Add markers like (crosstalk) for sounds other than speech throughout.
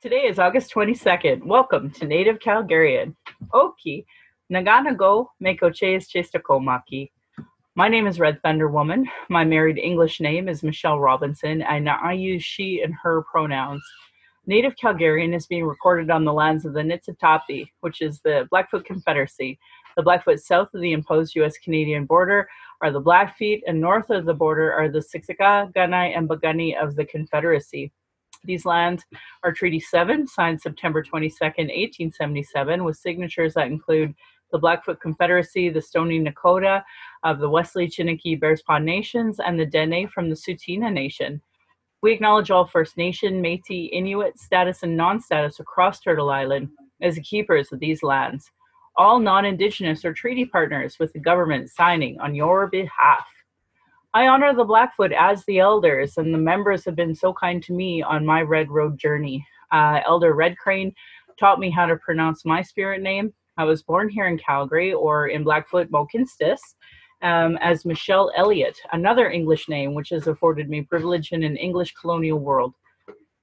Today is August 22nd. Welcome to Native Calgarian. Oki, Naganago Mekoches Chestakomaki. My name is Red Thunder Woman. My married English name is Michelle Robinson, and I use she and her pronouns. Native Calgarian is being recorded on the lands of the Nitsitapi, which is the Blackfoot Confederacy. The Blackfoot south of the imposed U.S. Canadian border are the Blackfeet, and north of the border are the Siksika, Kainai, and Piikani of the Confederacy. These lands are Treaty 7, signed September 22, 1877, with signatures that include the Blackfoot Confederacy, the Stoney Nakoda of the Wesley Chiniki Bearspaw Nations, and the Dene from the Tsuut'ina Nation. We acknowledge all First Nation, Métis, Inuit, status, and non status across Turtle Island as the keepers of these lands. All non Indigenous or treaty partners with the government signing on your behalf. I honor the Blackfoot as the elders, and the members have been so kind to me on my Red Road journey. Uh, Elder Red Crane taught me how to pronounce my spirit name. I was born here in Calgary, or in Blackfoot, Mohkinstsis, um, as Michelle Elliott, another English name which has afforded me privilege in an English colonial world.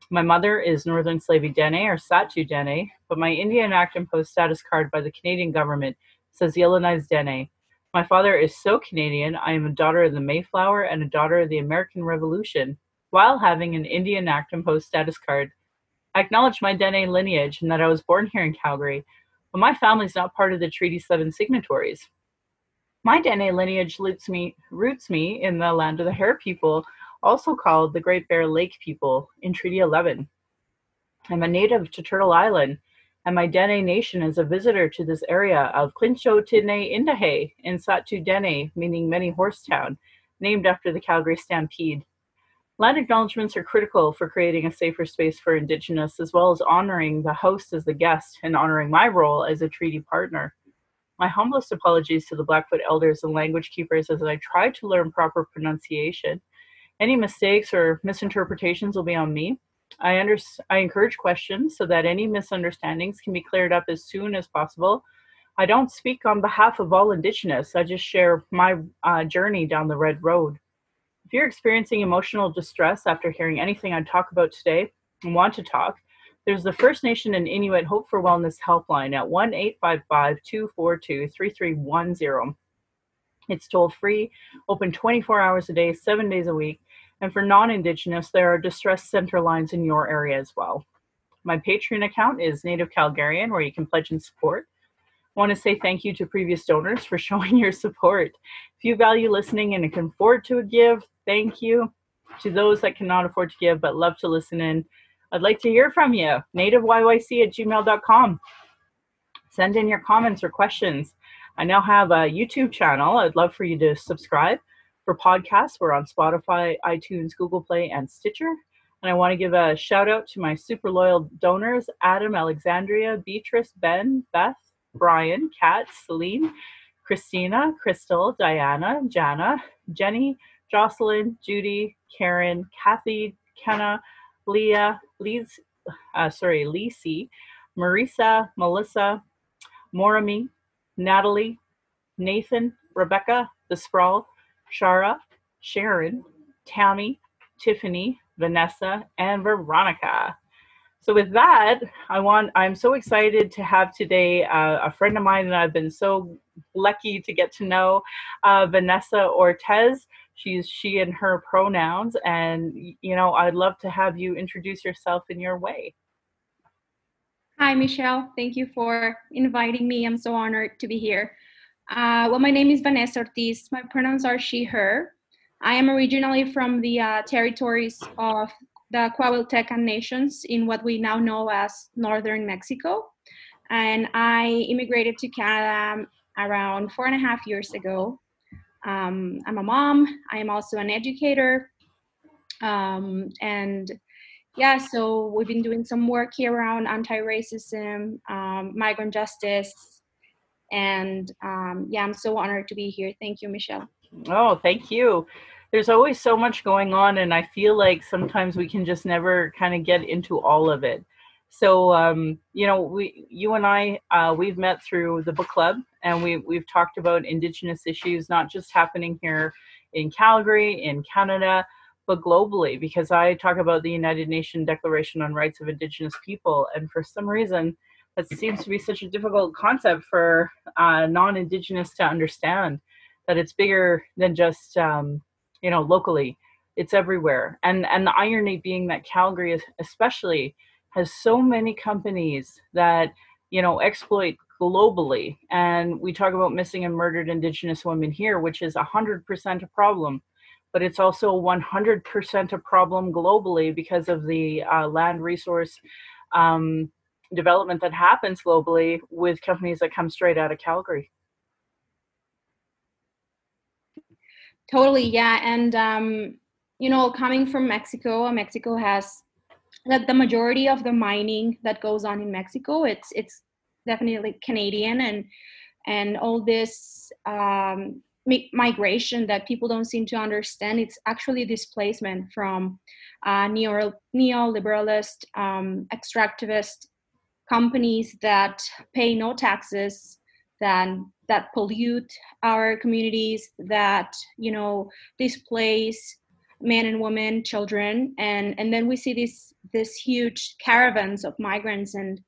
My mother is Northern Slavey Dene or Sahtu Dene, but my Indian Act and Post status card by the Canadian government says Yellowknives Dene. My father is so Canadian, I am a daughter of the Mayflower and a daughter of the American Revolution, while having an Indian Act imposed status card. I acknowledge my Dene lineage and that I was born here in Calgary, but my family is not part of the Treaty 7 signatories. My Dene lineage roots me, roots me in the land of the Hare people, also called the Great Bear Lake people, in Treaty 11. I'm a native to Turtle Island, and my Dene Nation is a visitor to this area of Clincho Tine Indahe in Sahtu Dene, meaning many horse town, named after the Calgary Stampede. Land acknowledgements are critical for creating a safer space for Indigenous, as well as honoring the host as the guest and honoring my role as a treaty partner. My humblest apologies to the Blackfoot elders and language keepers as I try to learn proper pronunciation. Any mistakes or misinterpretations will be on me. I, under, I encourage questions so that any misunderstandings can be cleared up as soon as possible. I don't speak on behalf of all Indigenous, I just share my uh, journey down the Red Road. If you're experiencing emotional distress after hearing anything I talk about today and want to talk, there's the First Nation and Inuit Hope for Wellness helpline at 1 855 242 3310. It's toll free, open 24 hours a day, seven days a week, and for non Indigenous, there are distress center lines in your area as well. My Patreon account is Native Calgarian, where you can pledge and support. I want to say thank you to previous donors for (laughs) showing your support. If you value listening and can afford to give, thank you. To those that cannot afford to give but love to listen in, I'd like to hear from you. NativeYYC at gmail.com. Send in your comments or questions. I now have a YouTube channel. I'd love for you to subscribe. For podcasts, we're on Spotify, iTunes, Google Play, and Stitcher. And I want to give a shout out to my super loyal donors Adam, Alexandria, Beatrice, Ben, Beth, Brian, Kat, Celine, Christina, Crystal, Diana, Jana, Jenny, Jocelyn, Judy, Karen, Kathy, Kenna, Leah, Lise, uh, sorry, Lisi, Marisa, Melissa, Morami, Natalie, Nathan, Rebecca, The Sprawl, Shara, Sharon, Tammy, Tiffany, Vanessa, and Veronica. So with that, I want I'm so excited to have today uh, a friend of mine that I've been so lucky to get to know, uh, Vanessa Ortiz. She's she and her pronouns, and you know I'd love to have you introduce yourself in your way. Hi, Michelle. Thank you for inviting me. I'm so honored to be here. Uh, well, my name is Vanessa Ortiz. My pronouns are she, her. I am originally from the uh, territories of the Coahuiltecan nations in what we now know as northern Mexico. And I immigrated to Canada around four and a half years ago. Um, I'm a mom, I am also an educator. Um, and yeah, so we've been doing some work here around anti racism, um, migrant justice, and um, yeah, I'm so honored to be here. Thank you, Michelle. Oh, thank you. There's always so much going on, and I feel like sometimes we can just never kind of get into all of it. So, um, you know, we, you and I, uh, we've met through the book club, and we we've talked about Indigenous issues, not just happening here in Calgary, in Canada, but globally, because I talk about the United Nations Declaration on Rights of Indigenous People, and for some reason, that seems to be such a difficult concept for uh, non-Indigenous to understand. That it's bigger than just um, you know locally; it's everywhere. And and the irony being that Calgary, especially, has so many companies that you know exploit globally. And we talk about missing and murdered Indigenous women here, which is 100% a problem but it's also 100% a problem globally because of the uh, land resource um, development that happens globally with companies that come straight out of Calgary. Totally, yeah. And, um, you know, coming from Mexico, Mexico has that the majority of the mining that goes on in Mexico, it's it's definitely Canadian and and all this um, migration that people don't seem to understand. It's actually displacement from uh, neo neoliberalist, um, extractivist companies that pay no taxes, that that pollute our communities, that you know displace men and women, children, and and then we see these this huge caravans of migrants and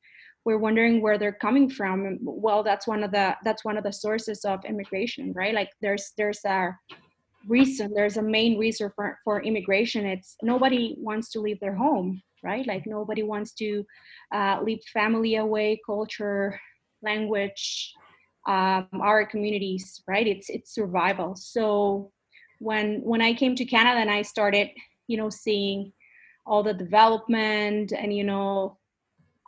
we're wondering where they're coming from. Well that's one of the that's one of the sources of immigration right? Like there's there's a reason there's a main reason for, for immigration. It's nobody wants to leave their home right? Like nobody wants to uh, leave family away culture language um, our communities right? It's it's survival. So when when i came to canada and i started you know seeing all the development and you know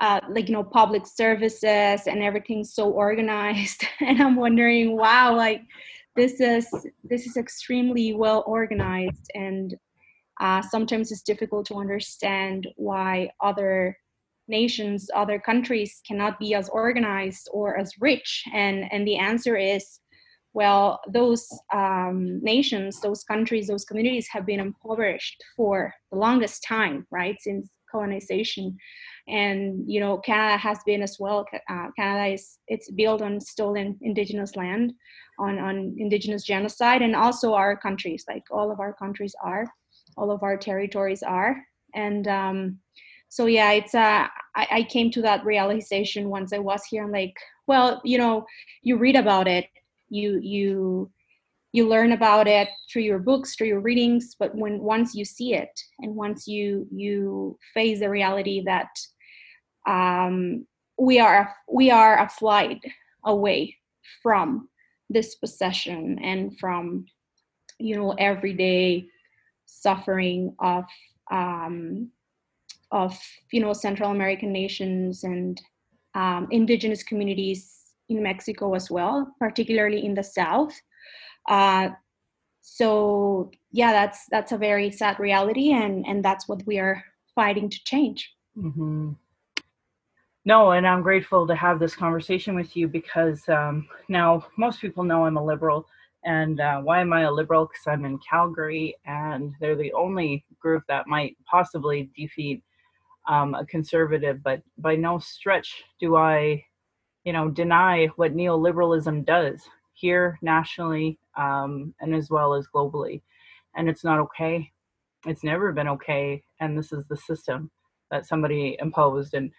uh, like you know public services and everything's so organized (laughs) and i'm wondering wow like this is this is extremely well organized and uh, sometimes it's difficult to understand why other nations other countries cannot be as organized or as rich. And and the answer is well those um, nations those countries those communities have been impoverished for the longest time right since colonization. And you know canada has been as well. Uh, canada is it's built on stolen indigenous land on on indigenous genocide. And also our countries like all of our countries are all of our territories are. And um so yeah it's uh I, I came to that realization once i was here i'm like well you know you read about it. You you you learn about it through your books through your readings but when once you see it and once you you face the reality that um, we are we are a flight away from this possession and from you know everyday suffering of um, of you know Central American nations and um, indigenous communities in Mexico as well, particularly in the south. Uh, so yeah, that's that's a very sad reality, and and that's what we are fighting to change. Mm-hmm. No, and I'm grateful to have this conversation with you because um, now most people know I'm a liberal. And uh, why am I a liberal? Because I'm in Calgary, and they're the only group that might possibly defeat um, a conservative. But by no stretch do I, you know, deny what neoliberalism does here nationally um, and as well as globally. And it's not okay. It's never been okay. And this is the system that somebody imposed. And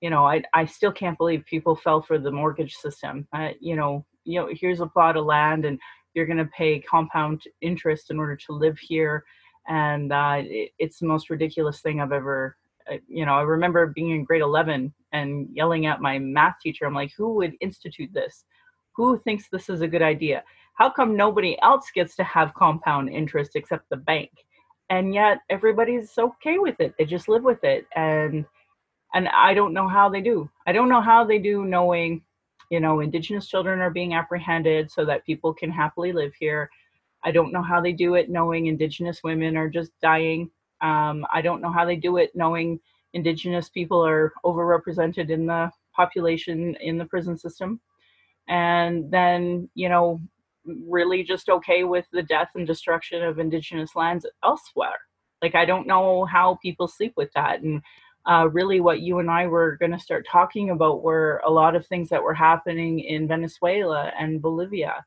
you know, I, I still can't believe people fell for the mortgage system. You know, you know, here's a plot of land and you're going to pay compound interest in order to live here. And uh, it, it's the most ridiculous thing I've ever, uh, you know, I remember being in grade 11 and yelling at my math teacher. I'm like, who would institute this? Who thinks this is a good idea? How come nobody else gets to have compound interest except the bank? And yet everybody's okay with it. They just live with it. And and I don't know how they do. I don't know how they do knowing, you know, indigenous children are being apprehended so that people can happily live here. I don't know how they do it knowing indigenous women are just dying. Um, I don't know how they do it knowing indigenous people are overrepresented in the population in the prison system. And then, you know, really just okay with the death and destruction of indigenous lands elsewhere. Like, I don't know how people sleep with that. And uh, really what you and I were going to start talking about were a lot of things that were happening in Venezuela and Bolivia.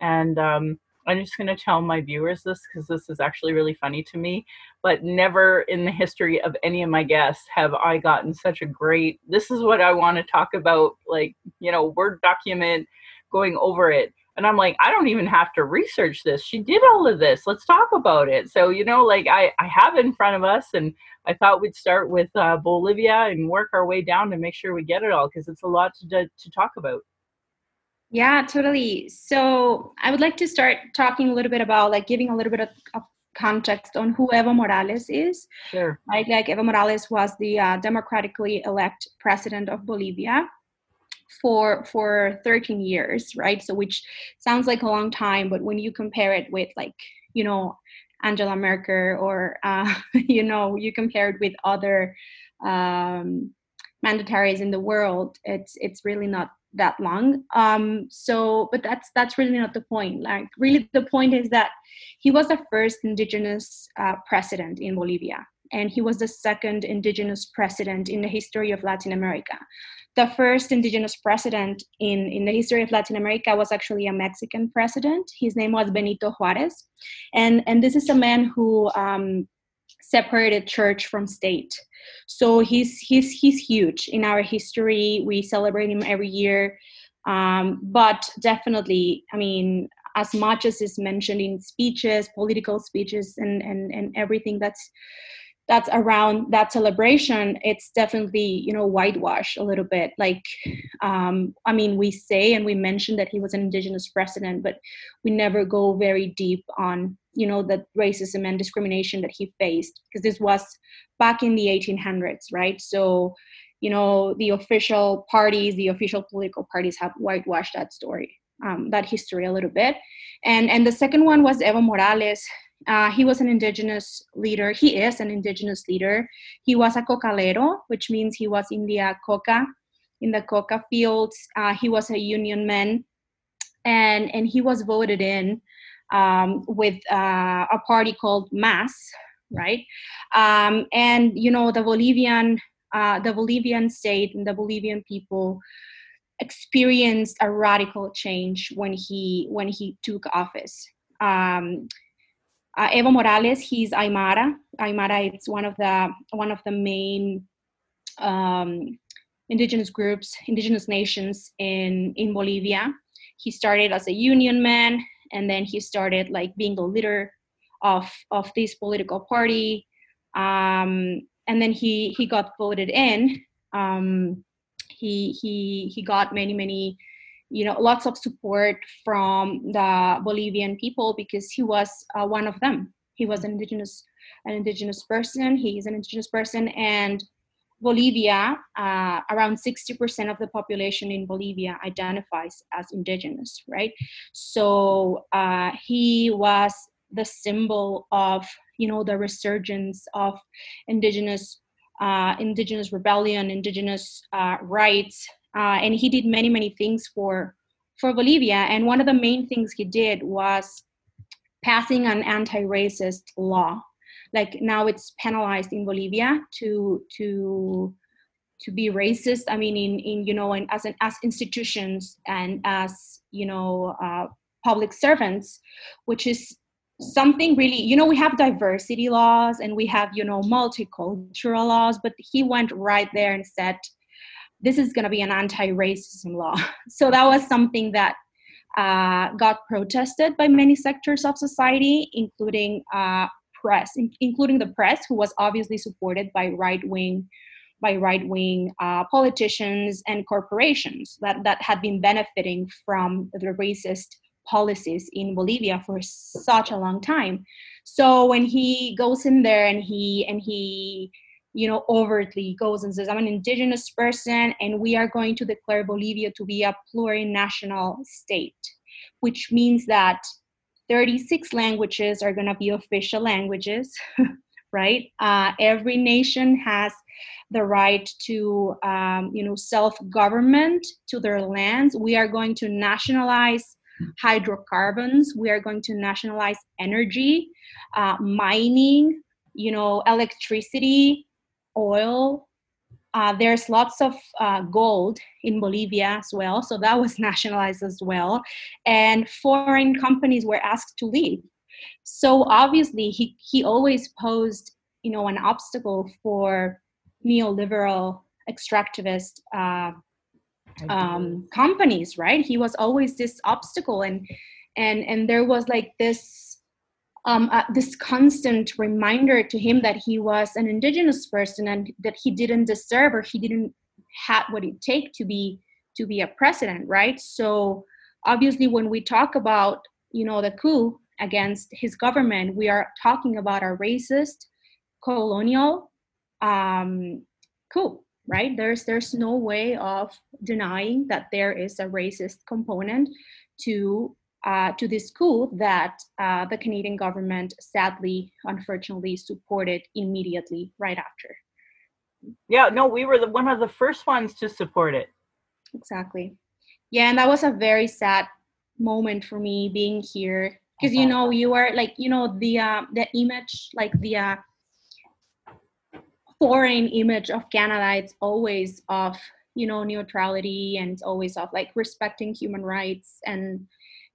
And um, I'm just going to tell my viewers this because this is actually really funny to me. But never in the history of any of my guests have I gotten such a great, this is what I want to talk about, like, you know, Word document, going over it. And I'm like, I don't even have to research this. She did all of this. Let's talk about it. So, you know, like I, I have it in front of us, and I thought we'd start with uh, Bolivia and work our way down to make sure we get it all because it's a lot to, to talk about. Yeah, totally. So I would like to start talking a little bit about like giving a little bit of, of context on who Evo Morales is. Sure. Right, like Evo Morales was the uh, democratically elect president of Bolivia for for 13 years, right? So which sounds like a long time, but when you compare it with like you know Angela Merkel or (laughs) uh, you know you compare it with other um, mandataries in the world, it's it's really not that long. Um so but that's that's really not the point. Like really the point is that he was the first indigenous uh, president in bolivia and he was the second indigenous president in the history of latin america the first indigenous president in, in the history of latin america was actually a mexican president his name was benito juarez and and this is a man who um, separated church from state. So he's he's he's huge in our history. We celebrate him every year. Um, but definitely, I mean, as much as is mentioned in speeches, political speeches, and and and everything that's that's around that celebration it's definitely you know whitewash a little bit. Like um, i mean we say and we mention that he was an indigenous president but we never go very deep on you know the racism and discrimination that he faced because this was back in the 1800s right? So you know the official parties the official political parties have whitewashed that story um, that history a little bit. And and the second one was evo morales uh, he was an indigenous leader. He is an indigenous leader. He was a cocalero, which means he was in the uh, coca, in the coca fields. Uh, he was a union man, and and he was voted in um, with uh, a party called MAS, right? Um, and you know the Bolivian, uh, the Bolivian state and the Bolivian people experienced a radical change when he when he took office. Um, uh, Evo Morales, he's Aymara. Aymara is one of the one of the main um, indigenous groups, indigenous nations in in Bolivia. He started as a union man, and then he started like being the leader of of this political party. Um, and then he he got voted in. Um, he he he got many many you know lots of support from the bolivian people because he was uh, one of them. He was an indigenous an indigenous person. He's an indigenous person. And bolivia uh, around 60% of the population in bolivia identifies as indigenous right? So uh, he was the symbol of you know the resurgence of indigenous uh, indigenous rebellion indigenous uh, rights uh, and he did many many things for for Bolivia. And one of the main things he did was passing an anti-racist law. Like now it's penalized in Bolivia to to to be racist. I mean, in in you know, in, as an as institutions and as you know, uh, public servants, which is something really you know we have diversity laws and we have you know multicultural laws but he went right there and said this is going to be an anti-racism law. (laughs) So that was something that uh, got protested by many sectors of society, including uh, press, in- including the press, who was obviously supported by right-wing by right-wing uh, politicians and corporations that, that had been benefiting from the racist policies in Bolivia for such a long time. So when he goes in there and he and he you know, overtly goes and says, I'm an indigenous person and we are going to declare Bolivia to be a plurinational state, which means that 36 languages are going to be official languages, (laughs) right? Uh, every nation has the right to, um, you know, self-government to their lands. We are going to nationalize hydrocarbons. We are going to nationalize energy, uh, mining, you know, electricity, oil, uh, there's lots of uh, gold in Bolivia as well, so that was (laughs) nationalized as well. And foreign companies were asked to leave. So obviously, he, he always posed, you know, an obstacle for neoliberal extractivist uh, um, companies, right? He was always this obstacle, and and and there was like this um, uh, this constant reminder to him that he was an indigenous person and that he didn't deserve or he didn't have what it take to be to be a president right? So obviously when we talk about you know the coup against his government we are talking about a racist colonial um, coup right? There's there's no way of denying that there is a racist component to uh, to this coup that uh, the Canadian government sadly, unfortunately, supported immediately right after. Yeah, no, we were the, one of the first ones to support it. Exactly. Yeah, and that was a very sad moment for me being here because you know you are like you know the uh, the image like the uh, foreign image of Canada. It's always of you know neutrality and it's always of like respecting human rights and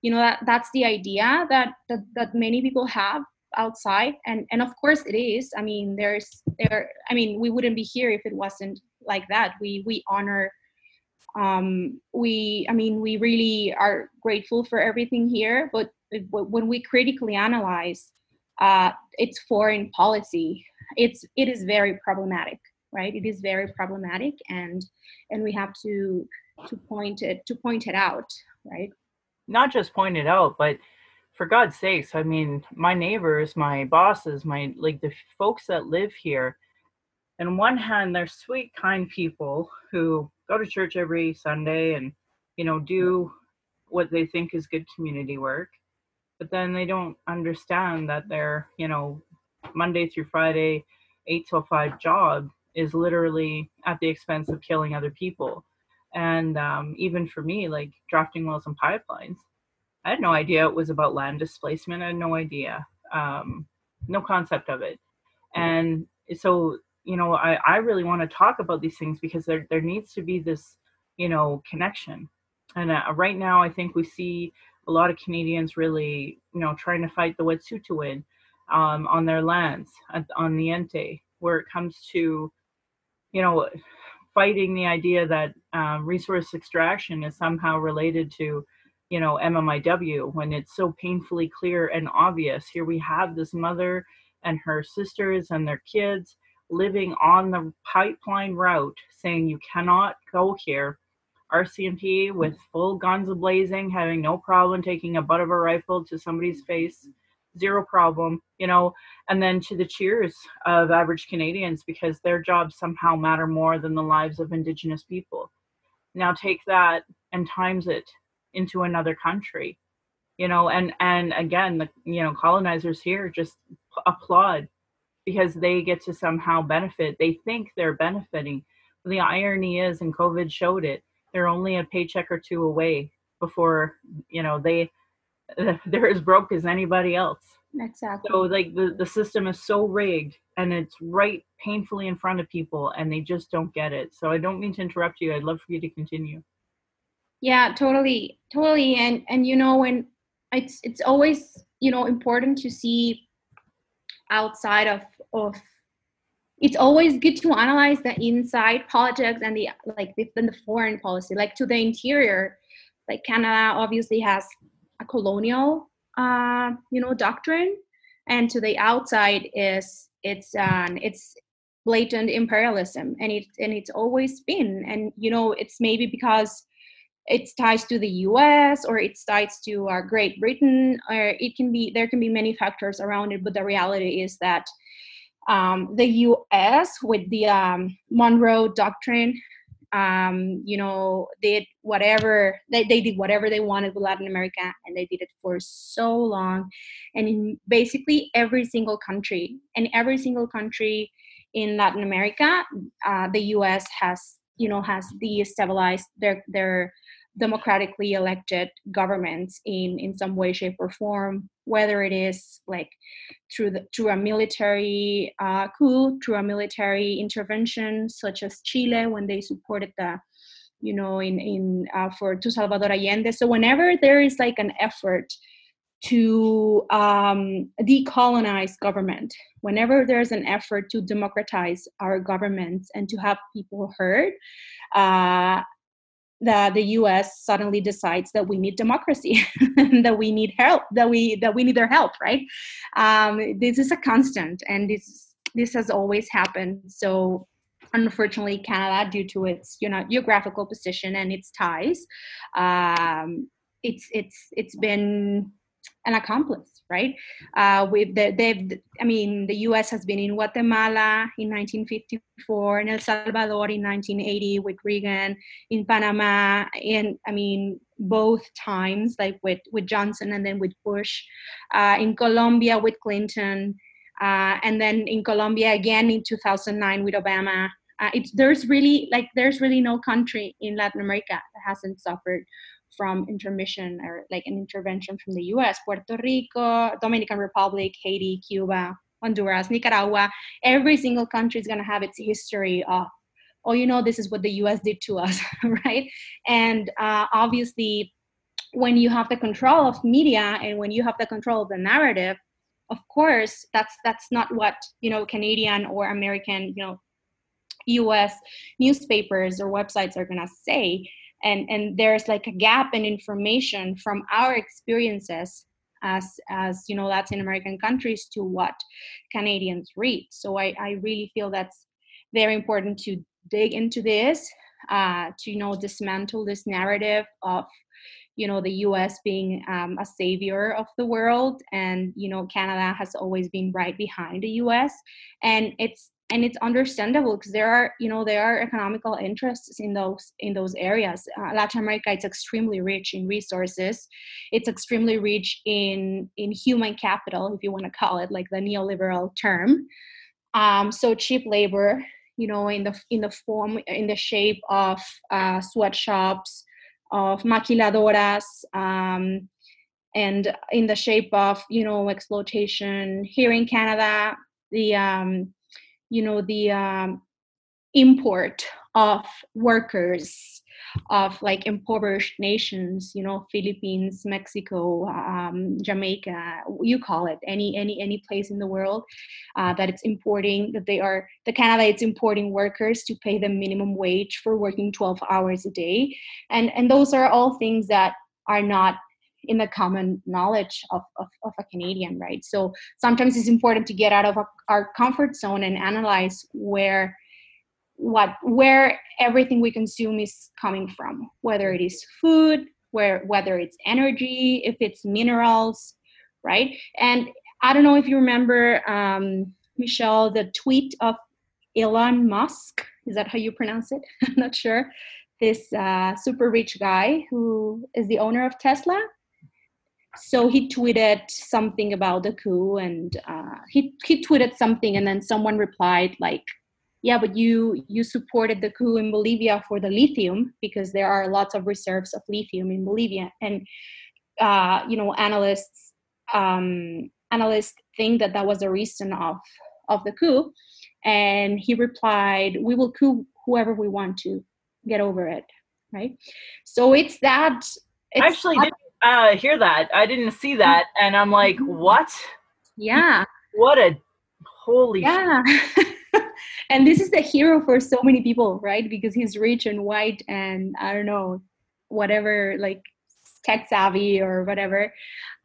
you know that that's the idea that that, that many people have outside. And and of course it is. I mean there's there i mean we wouldn't be here if it wasn't like that. We we honor um we i mean we really are grateful for everything here. But when we critically analyze uh its foreign policy. It's it is very problematic right? It is very problematic and and we have to to point it to point it out right not just pointed out, but for God's sakes, I mean, my neighbors, my bosses, my like the folks that live here. On one hand, they're sweet, kind people who go to church every Sunday and you know do what they think is good community work, but then they don't understand that their you know Monday through Friday, eight till five job is literally at the expense of killing other people and um, even for me like drafting wells and pipelines i had no idea it was about land displacement i had no idea. Um, no concept of it. And so you know i, I really want to talk about these things because there, there needs to be this you know connection. And uh, right now i think we see a lot of canadians really you know trying to fight the wet'suwet'en um, on their lands on the ente where it comes to you know fighting the idea that um, resource extraction is somehow related to you know MMIW when it's so painfully clear and obvious. Here we have this mother and her sisters and their kids living on the pipeline route saying you cannot go here. RCMP with full guns blazing, having no problem taking a butt of a rifle to somebody's face zero problem, you know, and then to the cheers of average Canadians because their jobs somehow matter more than the lives of Indigenous people. Now take that and times it into another country, you know, and and again, the you know colonizers here just applaud because they get to somehow benefit. They think they're benefiting. The irony is, and COVID showed it, they're only a paycheck or two away before you know they they're as broke as anybody else. Exactly. So like the, the system is so rigged and it's right painfully in front of people and they just don't get it. So I don't mean to interrupt you. I'd love for you to continue. Yeah, totally. Totally. And and you know when it's it's always, you know, important to see outside of of it's always good to analyze the inside politics and the like within the foreign policy like to the interior like canada obviously has a colonial uh, you know doctrine and to the outside is it's um, it's blatant imperialism and it and it's always been. And you know it's maybe because it's ties to the US or it's ties to uh, Great Britain or it can be there can be many factors around it but the reality is that um, the US with the um, Monroe Doctrine um, you know, did whatever they, they did whatever they wanted with Latin America, and they did it for so long. And in basically every single country, and every single country in Latin America, uh, the U.S. has you know has destabilized their their democratically elected governments in in some way shape or form whether it is like through the through a military uh, coup through a military intervention such as chile when they supported the you know in in uh, for to salvador allende. So whenever there is like an effort to um, decolonize government whenever there's an effort to democratize our governments and to have people heard uh, that the US suddenly decides that we need democracy (laughs) and that we need help, that we that we need their help, right? Um, this is a constant, and this this has always happened. So unfortunately, Canada, due to its you know geographical position and its ties, um, it's it's it's been an accomplice, right? Uh, with the, they've, I mean, the U.S. has been in Guatemala in 1954, in El Salvador in 1980 with Reagan, in Panama, and I mean, both times, like with with Johnson and then with Bush, uh, in Colombia with Clinton, uh, and then in Colombia again in 2009 with Obama. Uh, it's there's really like there's really no country in Latin America that hasn't suffered from intermission or like an intervention from the US, Puerto Rico, Dominican Republic, Haiti, Cuba, Honduras, Nicaragua, every single country is going to have its history of, oh, you know, this is what the US did to us, (laughs) right? And uh, obviously, when you have the control of media and when you have the control of the narrative, of course, that's that's not what you know Canadian or American, you know, U.S. newspapers or websites are gonna say and and there's like a gap in information from our experiences as as you know latin american countries to what canadians read. So i i really feel that's very important to dig into this uh, to you know dismantle this narrative of you know the us being um, a savior of the world and you know canada has always been right behind the us and it's and it's understandable because there are you know there are economical interests in those in those areas. Uh, latin america it's extremely rich in resources. It's extremely rich in in human capital if you want to call it like the neoliberal term. Um, so cheap labor you know in the in the form in the shape of uh, sweatshops of maquiladoras um, and in the shape of you know exploitation. Here in canada the um, you know the um, import of workers of like impoverished nations you know philippines mexico um, jamaica you call it any any any place in the world uh, that it's importing that they are the canada it's importing workers to pay them minimum wage for working 12 hours a day. And and those are all things that are not in the common knowledge of, of, of, a Canadian, right? So sometimes it's important to get out of our comfort zone and analyze where what where everything we consume is coming from, whether it is food, where whether it's energy, if it's minerals, right? And I don't know if you remember, um, Michelle, the tweet of Elon Musk. Is that how you pronounce it? (laughs) I'm not sure. This uh, super rich guy who is the owner of Tesla so he tweeted something about the coup and uh, he, he tweeted something and then someone replied like yeah but you you supported the coup in bolivia for the lithium because there are lots of reserves of lithium in bolivia. And uh, you know analysts um, analysts think that that was the reason of of the coup. And he replied we will coup whoever we want to get over it right? So it's that it's actually did uh, hear that. I didn't see that, and I'm like, mm-hmm. what? Yeah. What a holy. Yeah. (laughs) and this is the hero for so many people, right? Because he's rich and white, and I don't know, whatever, like tech savvy or whatever.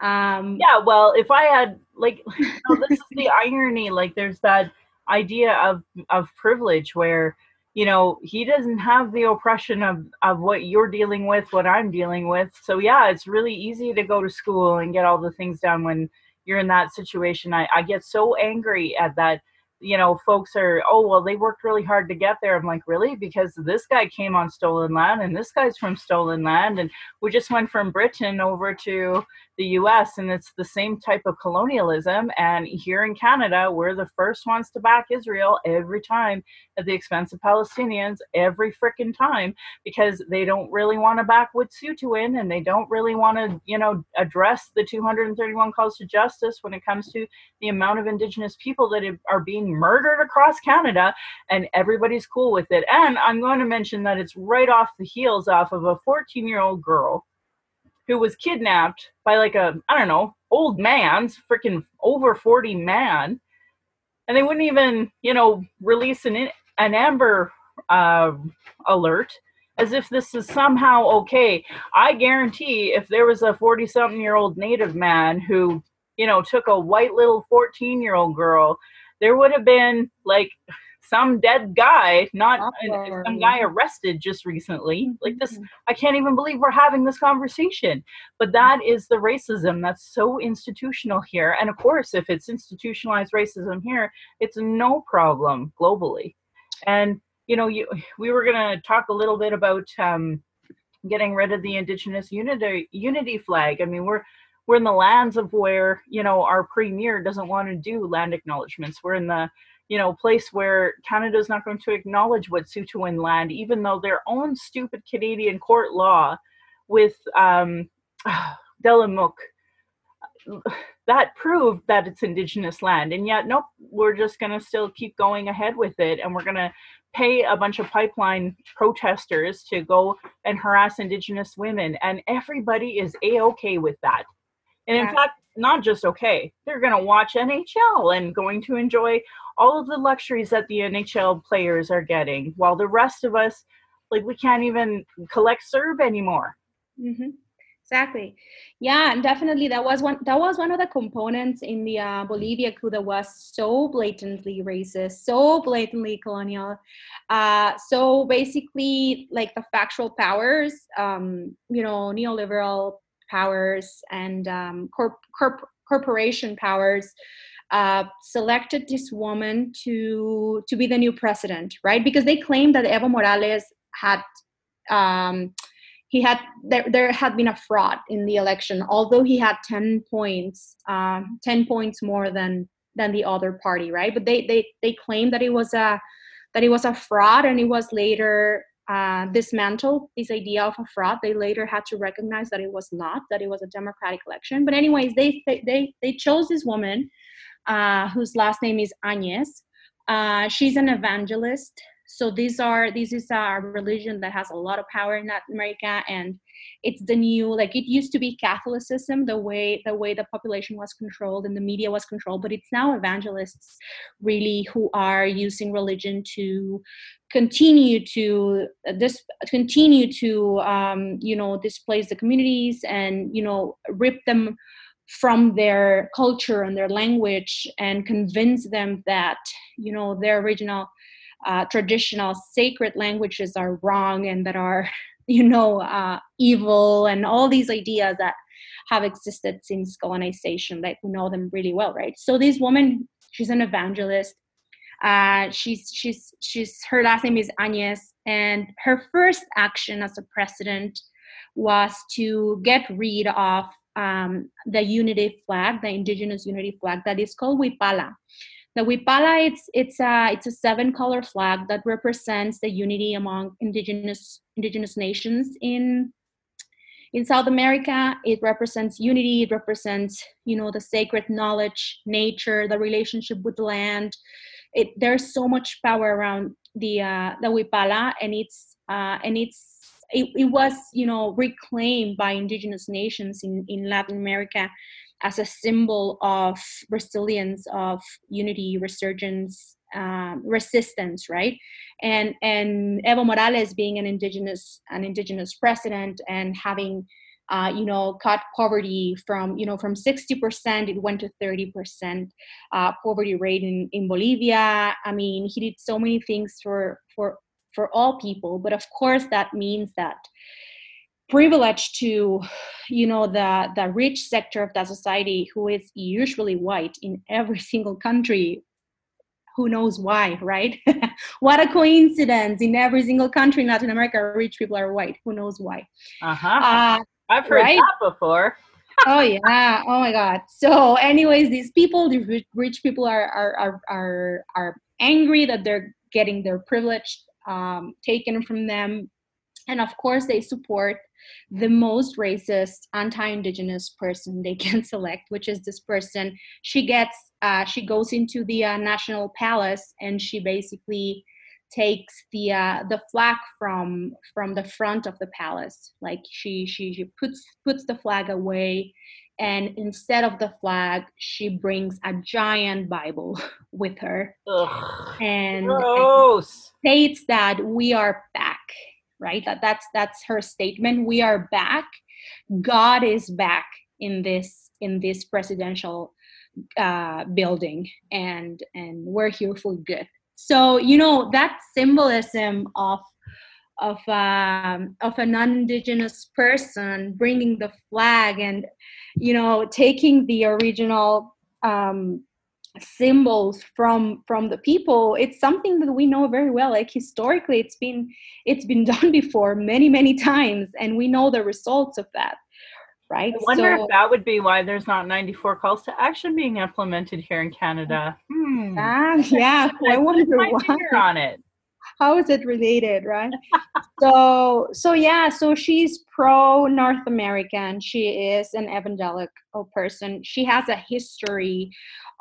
Um, yeah. Well, if I had like, (laughs) you know, this is the (laughs) irony. Like, there's that idea of of privilege where you know he doesn't have the oppression of of what you're dealing with what i'm dealing with so yeah it's really easy to go to school and get all the things done when you're in that situation i, I get so angry at that you know, folks are, oh, well, they worked really hard to get there. I'm like, really? Because this guy came on stolen land and this guy's from stolen land. And we just went from Britain over to the US and it's the same type of colonialism. And here in Canada, we're the first ones to back Israel every time at the expense of Palestinians, every freaking time, because they don't really want to back Wet'suwet'en and they don't really want to, you know, address the 231 calls to justice when it comes to the amount of Indigenous people that are being murdered across Canada, and everybody's cool with it. And I'm going to mention that it's right off the heels off of a 14 year old girl who was kidnapped by like a, I don't know, old man's freaking over 40 man. And they wouldn't even, you know, release an, an Amber uh, alert as if this is somehow okay. I guarantee if there was a 40 something year old native man who, you know, took a white little 14 year old girl there would have been like some dead guy, not some guy arrested just recently. Like this, mm-hmm. I can't even believe we're having this conversation. But that is the racism that's so institutional here. And of course, if it's institutionalized racism here, it's no problem globally. And you know, you we were gonna talk a little bit about um, getting rid of the Indigenous unity unity flag. I mean, we're we're in the lands of where you know our premier doesn't want to do land acknowledgments we're in the you know place where canada is not going to acknowledge Wet'suwet'en land even though their own stupid canadian court law with um (sighs) Delgamuukw (sighs) that proved that it's indigenous land. And yet nope we're just going to still keep going ahead with it and we're going to pay a bunch of pipeline protesters to go and harass indigenous women and everybody is a-okay with that and in yeah. fact, not just okay, they're going to watch NHL and going to enjoy all of the luxuries that the NHL players are getting, while the rest of us, like, we can't even collect CERB anymore. Mm-hmm. Exactly. Yeah, and definitely that was one that was one of the components in the uh, Bolivia coup that was so blatantly racist, so blatantly colonial. Uh, so basically, like the factual powers, um, you know, neoliberal powers and um, corp- corp- corporation powers uh, selected this woman to to be the new president, right? Because they claimed that Evo Morales had um, he had there, there had been a fraud in the election, although he had ten points, um, ten points more than than the other party, right? But they they they claimed that it was a that it was a fraud, and it was later uh, dismantle this idea of a fraud. They later had to recognize that it was not, that it was a democratic election. But anyways, they they they chose this woman uh, whose last name is Añez. Uh, she's an evangelist so these are this is a religion that has a lot of power in latin america and it's the new like it used to be catholicism the way the way the population was controlled and the media was controlled but it's now evangelists really who are using religion to continue to uh, this continue to um, you know displace the communities and you know rip them from their culture and their language and convince them that you know their original uh, traditional sacred languages are wrong and that are (laughs) you know uh, evil and all these ideas that have existed since colonization that we know them really well right? So this woman she's an evangelist uh, she's she's she's her last name is Añez, and her first action as a president was to get rid of um, the unity flag, the indigenous unity flag that is called Wiphala. The Wiphala, it's it's a it's a seven color flag that represents the unity among indigenous indigenous nations in in South America. It represents unity. It represents you know the sacred knowledge, nature, the relationship with land. It there's so much power around the uh, the Wiphala, and it's uh, and it's it, it was you know reclaimed by indigenous nations in in Latin America as a symbol of resilience, of unity, resurgence, um, resistance, right? And and Evo Morales being an indigenous an indigenous president and having uh, you know cut poverty from you know from 60% it went to 30% uh, poverty rate in, in Bolivia. I mean he did so many things for for for all people, but of course that means that privilege to you know the the rich sector of the society who is usually white in every (laughs) single country who knows why, right? (laughs) what a coincidence! In every single country in Latin America, rich people are white. Who knows why? Uh-huh. Uh, I've heard right? that before. (laughs) oh yeah. Oh my God. So, anyways, these people, these rich people, are are are are, are angry that they're getting their privilege um, taken from them, and of course, they support the most racist anti-indigenous person they (laughs) can select which is this person she gets uh, she goes into the uh, national palace and she basically takes the uh, the flag from from the front of the palace. Like she she, she puts puts the flag away and instead of the flag she brings a giant bible (laughs) with her Ugh, and, and states that we are back right? That that's that's her statement. We are back. God is back in this in this presidential uh, building and and we're here for good so you know that symbolism of of um, of a non-indigenous person bringing the flag and you know taking the original um, symbols from from the people it's something that we know very well. Like historically it's been it's been (laughs) done before many many times and we know the results of that right i wonder so, if that would be why there's not 94 calls to action being implemented here in canada hmm. ah, yeah (laughs) i wonder why on it how is it related right so so yeah so she's pro north american she is an evangelical person she has a history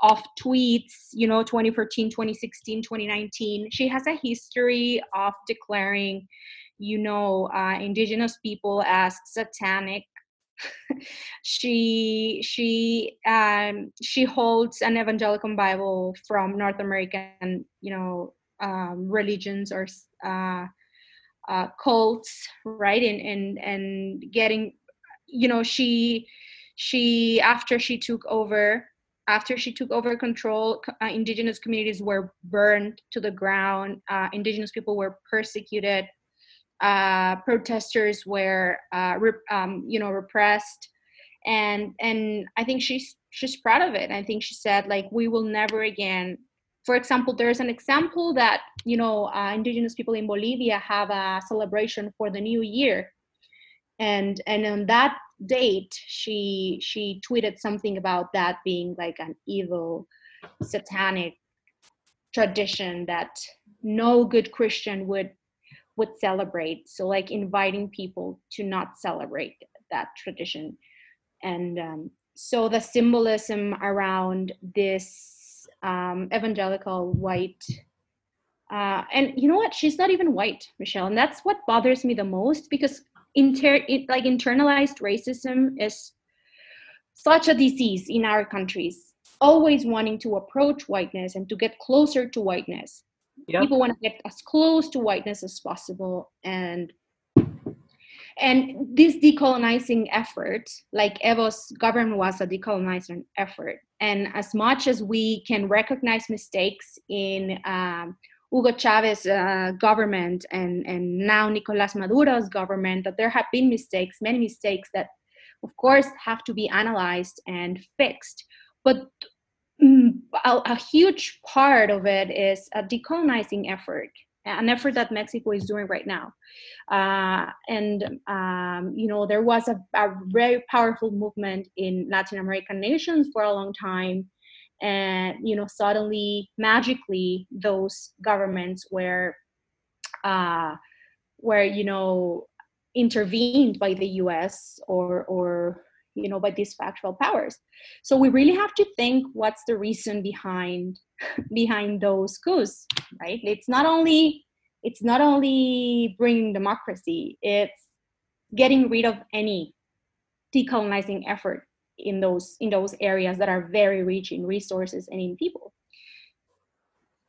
of tweets, you know, 2014, 2016, 2019. She has a history of declaring, you know, uh, indigenous people as satanic. (laughs) she she um, she holds an evangelical Bible from North American, you know, um, religions or uh, uh, cults, right? And and and getting, you know, she she after she took over after she took over control, uh, indigenous communities were burned to the ground. Uh, indigenous people were persecuted. Uh, protesters were, uh, rep- um, you know, repressed, and and I think she's she's proud of it. I think she said like we will never again. For example, there's an example that you know uh, indigenous people in Bolivia have a celebration for the new year, and and on that date she she tweeted something about that being like an evil satanic tradition that no good christian would would celebrate. So like inviting people to not celebrate that tradition. And um, so the symbolism around this um, evangelical white uh, and you know what? She's not even white michelle and that's what bothers me the most because inter like internalized racism is such a disease in our countries always wanting to approach whiteness and to get closer to whiteness yep. people want to get as close to whiteness as possible and and this decolonizing effort like evo's government was a decolonizing effort and as much as we can recognize mistakes in um, Hugo Chavez uh, government and, and now Nicolas Maduro's government that there have been mistakes, many mistakes that, of course, have to be analyzed and fixed. But mm, a, a, huge part of it is a decolonizing effort, an effort that Mexico is doing right now. Uh, and, um, you know, there was a, a very powerful movement in Latin American nations for a long time and you know suddenly magically those governments were uh, were you know intervened by the US or or you know by these factual powers. So we really have to think what's the reason behind (laughs) behind those coups right? It's not only it's not only bringing democracy it's getting rid of any decolonizing effort in those in those areas that are very rich in resources and in people.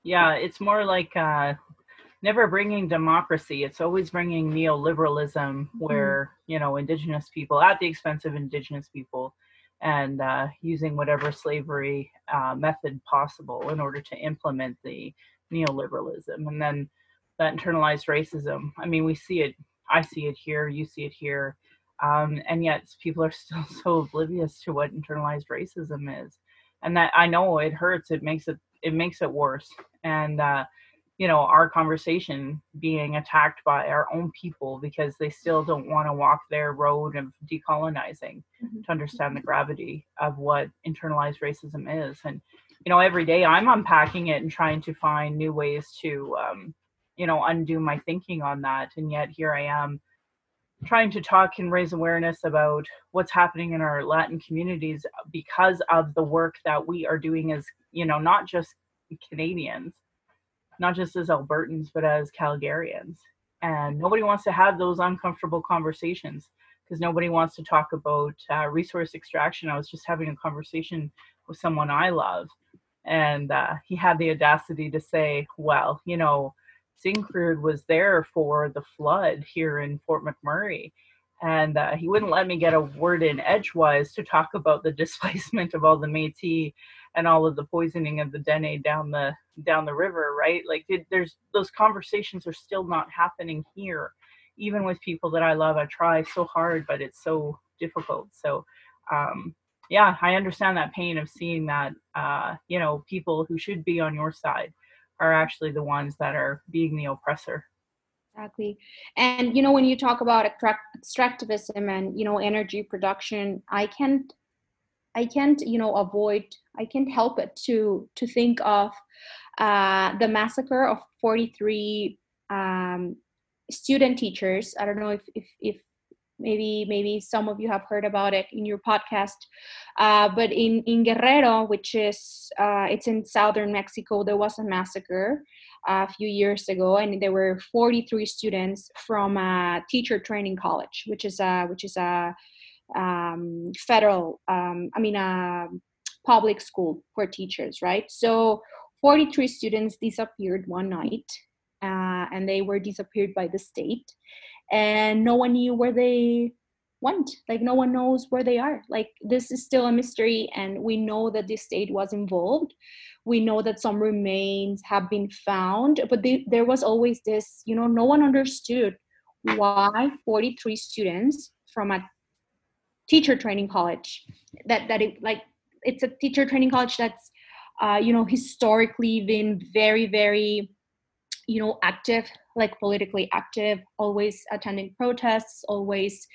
Yeah it's more like uh never bringing democracy it's always bringing neoliberalism mm-hmm. where you know indigenous people at the expense of indigenous people and uh, using whatever slavery uh, method possible in order to implement the neoliberalism and then that internalized racism. I mean we see it i see it here you see it here um, and yet people are (laughs) still so oblivious to what internalized racism is. And that i know it hurts it makes it it makes it worse. And uh, you know our conversation being attacked by our own people because they still don't want to walk their road of decolonizing mm-hmm. to understand the gravity of what internalized racism is and you know every day i'm unpacking it and trying to find new ways to um, you know undo my thinking on that and yet here i am trying to talk and raise awareness about what's happening in our latin communities because of the work that we are doing as you know not just canadians not just as albertans but as calgarians and nobody wants to have those uncomfortable conversations because nobody wants to talk about uh, resource extraction i was just having a conversation with someone i love and uh, he had the audacity to say well you know Syncrude was there for the flood here in Fort McMurray. And uh, he wouldn't let me get a word in edgewise to talk about the (laughs) displacement of all the Métis and all of the poisoning of the Dene down the down the river, right? Like it, there's those conversations are still not happening here, even with people that I love. I try so hard, but it's so difficult. So, um, yeah, I understand that pain of seeing that, uh, you know, people who should be on your side are actually the ones that are being the oppressor exactly and you know when you talk about extractivism and you know energy production i can't i can't you know avoid i can't help it to to think of uh, the massacre of 43 um, student teachers. I don't know if if, if maybe maybe some of you have heard about it in your podcast. Uh, but in in guerrero which is uh, it's in southern mexico there was a massacre uh, a few years ago and there were 43 students from a teacher training college which is a which is a um, federal um, i mean a public school for teachers right? So 43 students disappeared one night uh, and they were disappeared by the state and no one knew where they went. Like no one knows where they are. Like this is still a mystery and we know that the state was involved. We know that some remains have been found but they, there was always this you know no one understood why 43 students from a teacher training college that that it like it's a teacher training college that's uh, you know historically been very very you know active like politically active always attending protests always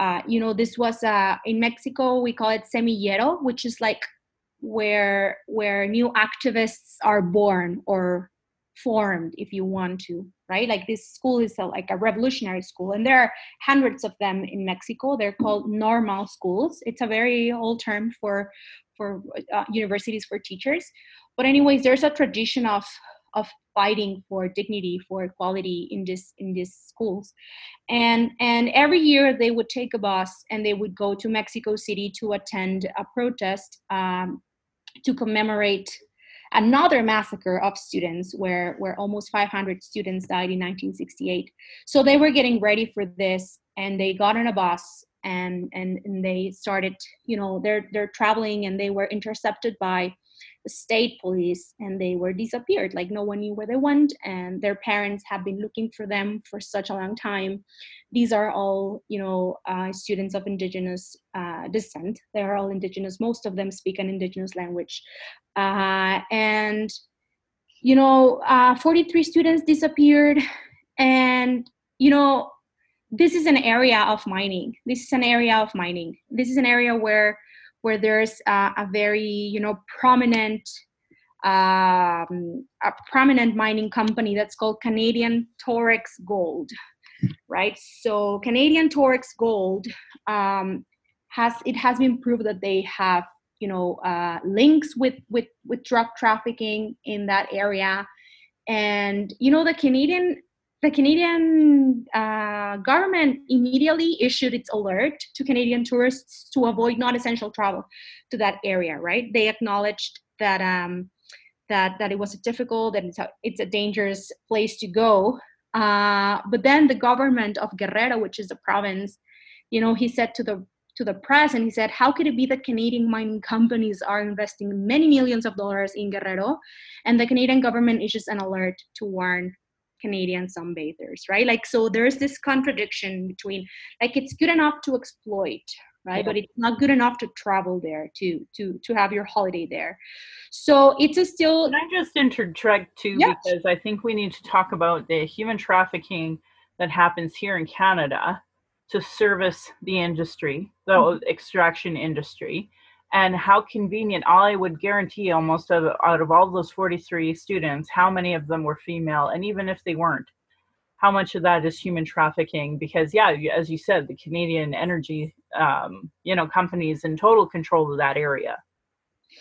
uh, you know this was uh, in mexico we call it semillero which is like where where new activists are born or formed if you want to right? Like this school is a, like a revolutionary school and there are hundreds of them in mexico. They're called normal schools. It's a very old term for for uh, universities for teachers. But anyways there's a tradition of of fighting for dignity for equality in this in these schools. And and every year they would take a bus and they would go to mexico city to attend a protest um, to commemorate another massacre of students where where almost 500 students died in 1968 so they were getting ready for this and they got on a bus and and, and they started you know they're they're traveling and they were intercepted by state police and they were disappeared. Like no one knew where they went and their parents have been looking for them for such a long time. These are all you know uh, students of indigenous uh, descent. They are all indigenous. Most of them speak an indigenous language. Uh, and you know uh, 43 students disappeared. And you know this is an area of mining. This is an area of mining. This is an area where where there's a very you know prominent um, a prominent mining company that's called Canadian Torex Gold, right? So Canadian Torex Gold um, has it has been proved that they have you know uh, links with with with drug trafficking in that area, and you know the Canadian the Canadian uh, government immediately issued its alert to Canadian tourists to avoid non-essential travel to that area. Right? They acknowledged that um, that that it was difficult, and it's a, it's a dangerous place to go. Uh, but then the government of Guerrero, which is a province, you know, he said to the to the press and he said, How could it be that Canadian mining companies are investing many millions of dollars in Guerrero? And the Canadian government issues an alert to warn Canadian sunbathers, right? Like, so there's this contradiction between, like, it's good enough to exploit, right Yeah. but it's not good enough to travel there to to to have your holiday there so it's a still Can I just interject too? Yes. Because I think we need to talk about the human trafficking that happens here in Canada to service the industry, the Mm-hmm. extraction industry, and how convenient. all I would guarantee almost out of, out of all those 43 students, how many of them were female, and even if they weren't, how much of that is human trafficking? Because yeah, as you said, the Canadian energy, um, you know, companies in total control of that area.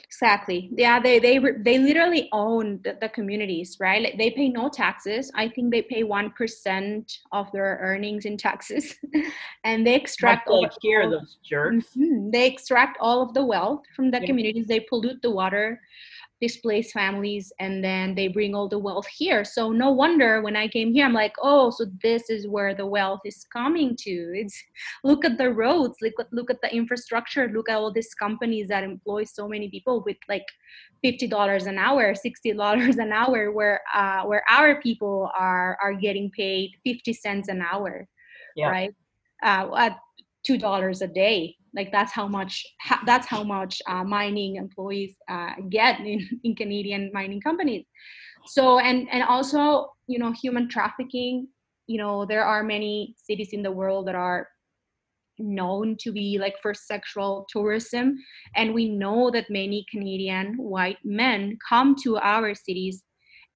Exactly. Yeah, they they they literally own the, the communities, right? Like they pay no taxes. I think they pay one percent of their earnings in taxes, (laughs) and they extract all, here, those jerks. Mhm. they extract all of the wealth from the Yeah. communities. They pollute the water, displace families, and then they bring all the wealth here. So no wonder when I came here, I'm like, oh, so this is where the wealth is coming to. It's look at the roads, look at look at the infrastructure, look at all these companies that employ so many people with like fifty dollars an hour, sixty (laughs) dollars an hour, where uh, where our people are are getting paid fifty cents an hour, Yeah. right? Uh, at two dollars a day. Like that's how much ha- that's how much uh, mining employees uh, get in, (laughs) in Canadian mining companies. So and and also you know human trafficking. You know there are many cities in the world that are known to be like for sexual tourism and we know that many canadian white men come to our cities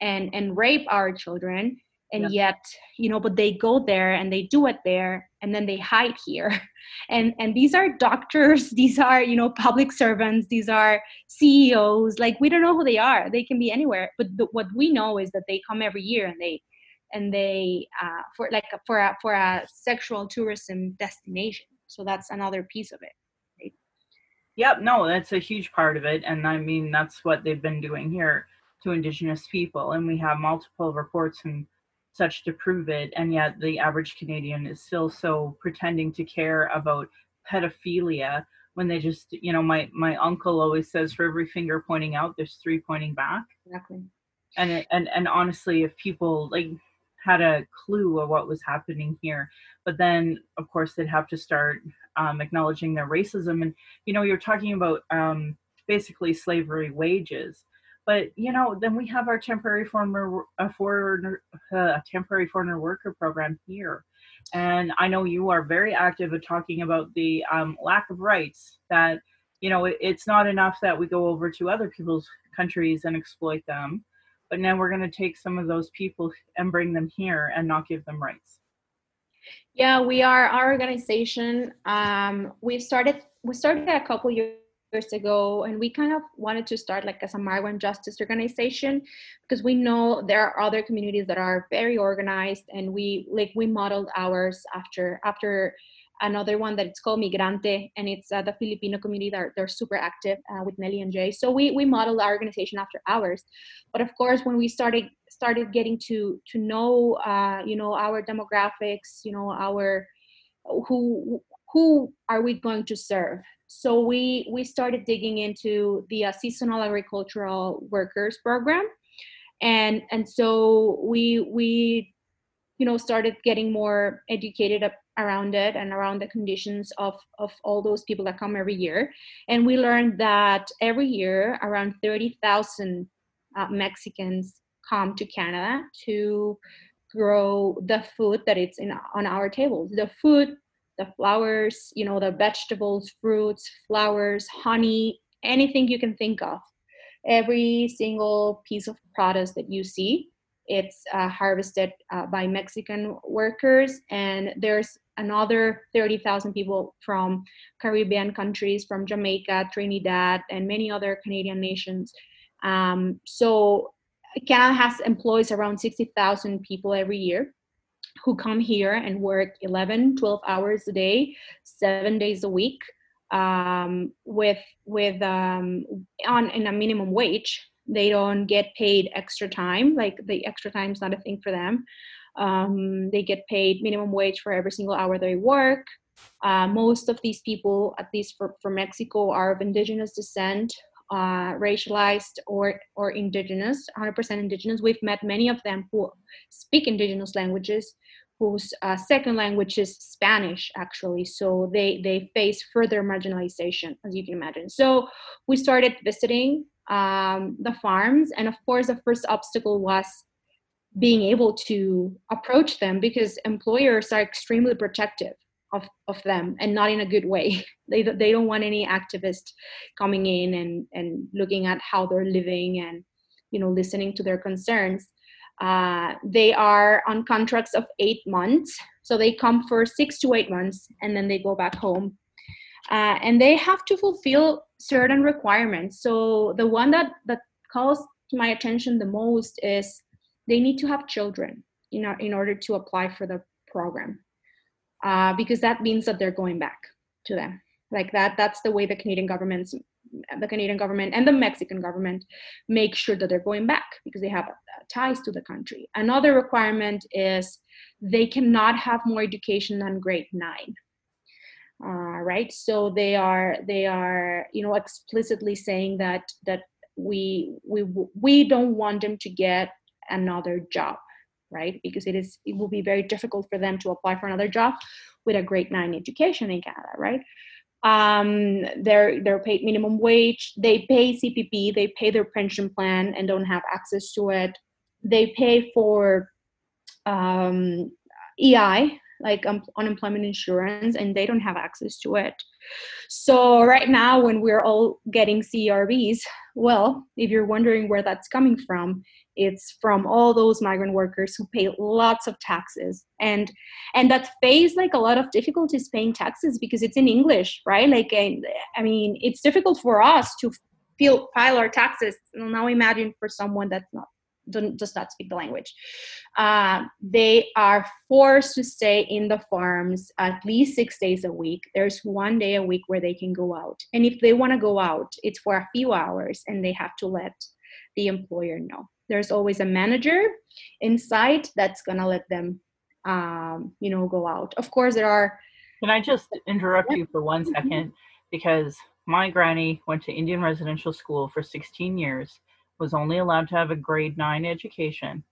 and and rape our children and yet you know but they go there and they do it there and then they hide here. (laughs) And and these are doctors (laughs) these are you know public servants these are ceos like we don't know who they are. They can be anywhere. But the, what we know is that they come every year and they and they uh, for like for a for a sexual tourism destination. So that's another piece of it Yep, no, that's a huge part of it. And I mean, that's what they've been doing here to Indigenous people. And we have multiple reports and such to prove it. And yet the average Canadian is still so pretending to care about pedophilia when they just, you know, my, my uncle always says for every finger pointing out, there's three pointing back. exactly And, it, and, and honestly, if people like had a clue of what was happening here, but then of course they'd have to start um, acknowledging their racism and you know you're talking about um, basically slavery wages but you know then we have our temporary foreigner uh, foreigner uh, temporary foreigner worker program here and i know you are very active at talking about the um, lack of rights that you know it, it's not enough that we go over to other people's countries and exploit them but now we're going to take some of those people and bring them here and not give them rights Yeah, we are our organization. Um, we started we started a couple years ago, and we kind of wanted to start like as a migrant justice organization because we know there are other communities that are very organized, and we like we modeled ours after after another one that it's called Migrante, and it's uh, the Filipino community that are, they're super active uh, with Nelly and Jay. So we we modeled our organization after ours. But of course, when we started started getting to to know uh, you know our demographics, you know our who who are we going to serve? So we we started digging into the uh, seasonal agricultural workers program, and and so we we you know started getting more educated up around it and around the conditions of of all those people that come every year. And we learned that every year around 30,000 uh, Mexicans come to Canada to grow the food that it's in on our tables the food the flowers you know the vegetables fruits flowers honey anything you can think of every single piece of product that you see it's uh, harvested uh, by Mexican workers, and there's another 30,000 people from Caribbean countries, from Jamaica, Trinidad, and many other Canadian nations. Um, so Canada has employs around 60,000 people every year who come here and work 11, 12 hours a day, seven days a week, um, with with um, on in a minimum wage they don't get paid extra time like the extra time is not a thing for them. Um, they get paid minimum wage for every single hour they work. Uh, most of these people at least for, for mexico are of indigenous descent uh, racialized or or indigenous 100% indigenous we've met many of them who speak indigenous languages whose uh, second language is Spanish, actually. So they they face further marginalization, as you can imagine. So we started visiting um, the farms, and of course, the first obstacle was being able to approach them because employers are extremely protective of, of them and not in a good way. (laughs) They, they don't want any activist coming in and, and looking at how they're living and you know listening to their concerns. Uh, they are on contracts of eight months. So they come for six to eight months and then they go back home. Uh, and they have to fulfill certain requirements. So the one that that calls my attention the most is they need to have children in, in order to apply for the program uh, because that means that they're going back to them. Like that that's the way the canadian government's the canadian government and the mexican government make sure that they're going back because they have uh, ties to the country. Another requirement is they cannot have more education than grade nine. Uh, right? So they are they are you know explicitly saying that that we we we don't want them to get another job right? Because it is it will be very difficult for them to apply for another job with a grade 9 education in canada right? Um they're they're paid minimum wage they pay cpp they pay their pension plan and don't have access to it. They pay for um ei like um, unemployment insurance and they don't have access to it. So right now when we're all getting crbs well if you're wondering where that's coming from it's from all those migrant workers who pay lots of taxes and and that face like a lot of difficulties paying taxes because it's in english right like I, I mean it's difficult for us to feel file our taxes now imagine for someone that's not does not speak the language. Uh, they are forced to stay in the farms at least six days a week. There's one day a week where they can go out. And if they want to go out, it's for a few hours and they have to let the employer know there's always a manager inside that's gonna let them um, you know go out. Of course there are can i just interrupt you for one second mm-hmm. because my granny went to indian residential school for 16 years was only allowed to have a grade 9 education.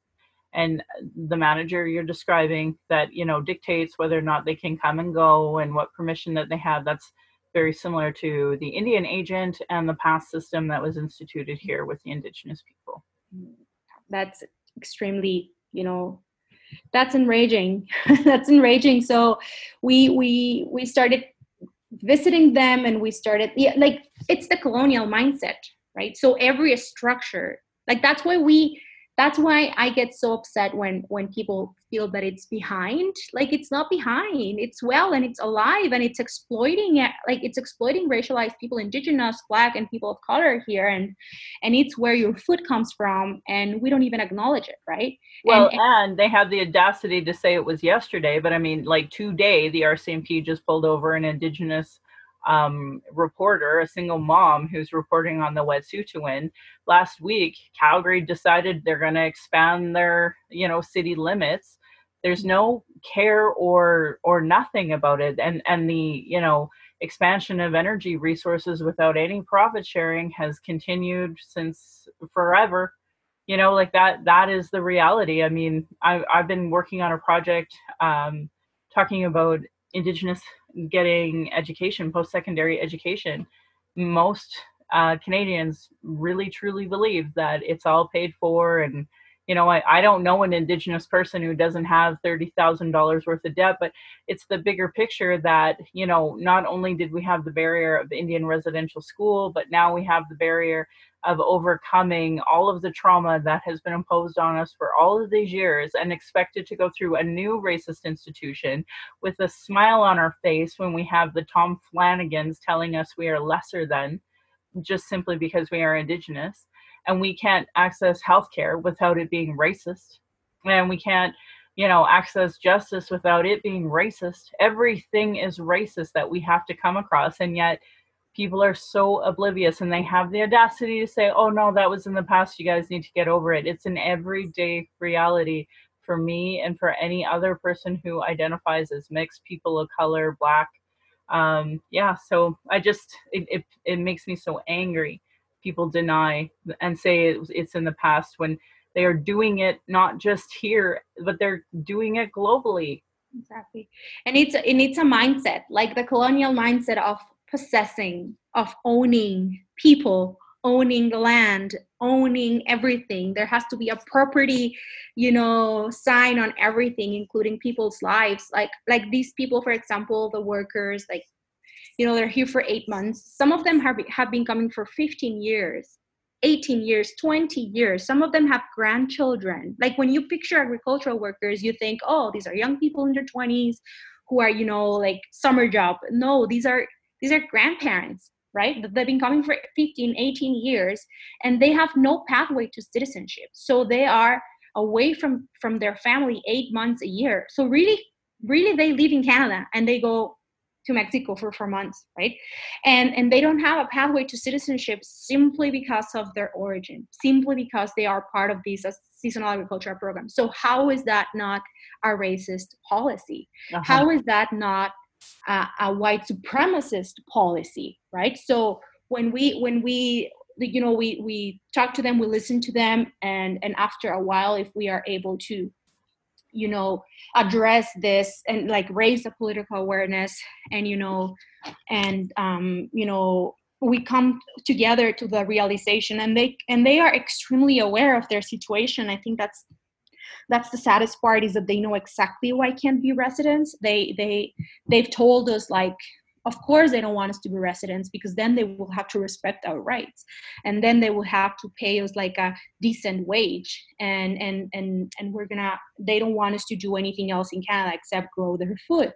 And the manager you're describing that you know dictates whether or not they can come and go and what permission that they have that's very similar to the indian agent and the pass system that was instituted here with the indigenous people. Mm that's extremely you know that's enraging. (laughs) That's enraging. So we we we started visiting them and we started yeah, like it's the colonial mindset right? So every structure like that's why we that's why i get so upset when when people feel that it's behind. Like it's not behind. It's well and it's alive and it's exploiting it like it's exploiting racialized people indigenous black and people of color here. And and it's where your food comes from and we don't even acknowledge it right? Well and, and they have the audacity to say it was yesterday but i mean like today the rcmp just pulled over an indigenous um, reporter, a single mom who's reporting on the Wet'suwet'en. Last week, Calgary decided they're going to expand their, you know, city limits. There's no care or or nothing about it, and and the you know expansion of energy resources without any profit sharing has continued since forever. You know, like that. That is the reality. I mean, I've I've been working on a project um, talking about indigenous getting education, post secondary education, most uh, Canadians really truly believe that it's all paid for. And, you know, I, I don't know an Indigenous person who doesn't have $30,000 worth of debt, but it's the bigger picture that, you know, not only did we have the barrier of Indian residential school, but now we have the barrier of overcoming all of the trauma that has been imposed on us for all of these years and expected to go through a new racist institution with a smile on our face when we have the Tom Flanagans telling us we are lesser than just simply because we are indigenous and we can't access healthcare without it being racist and we can't you know access justice without it being racist everything is racist that we have to come across and yet people are so oblivious and they have the audacity to say, oh no, that was in the past. You guys need to get over it. It's an everyday reality for me and for any other person who identifies as mixed, people of color, black. Um, yeah, so I just, it, it, it makes me so angry. People deny and say it's in the past when they are doing it not just here but they're doing it globally. Exactly. And it's it's a mindset like the colonial mindset of possessing of owning people owning land owning everything. There has to be a property you know sign on everything including people's lives. Like like these people for example the workers like you know they're here for eight months. Some of them have, have been coming for 15 years 18 years 20 years. Some of them have grandchildren. Like when you picture agricultural workers you think oh these are young people in their 20s who are you know like summer job. No these are these are grandparents right? They've been coming for 15 18 years and they have no pathway to citizenship. So they are away from from their family eight months a year. So really really they live in canada and they go to Mexico for four months, right? And and they don't have a pathway to citizenship simply because of their origin, simply because they are part of these seasonal agricultural programs. So how is that not a racist policy? Uh-huh. How is that not a, a white supremacist policy, right? So when we when we you know we we talk to them we listen to them and and after a while if we are able to you know address this and like raise the political awareness and you know and um you know we come together to the realization and they and they are extremely aware of their situation. I think that's that's the saddest part is that they know exactly why can't be residents. They they they've told us like of course they don't want us to be residents because then they will have to respect our rights. And then they will have to pay us like a decent wage. And and and and we're gonna they don't want us to do anything else in canada except grow their food.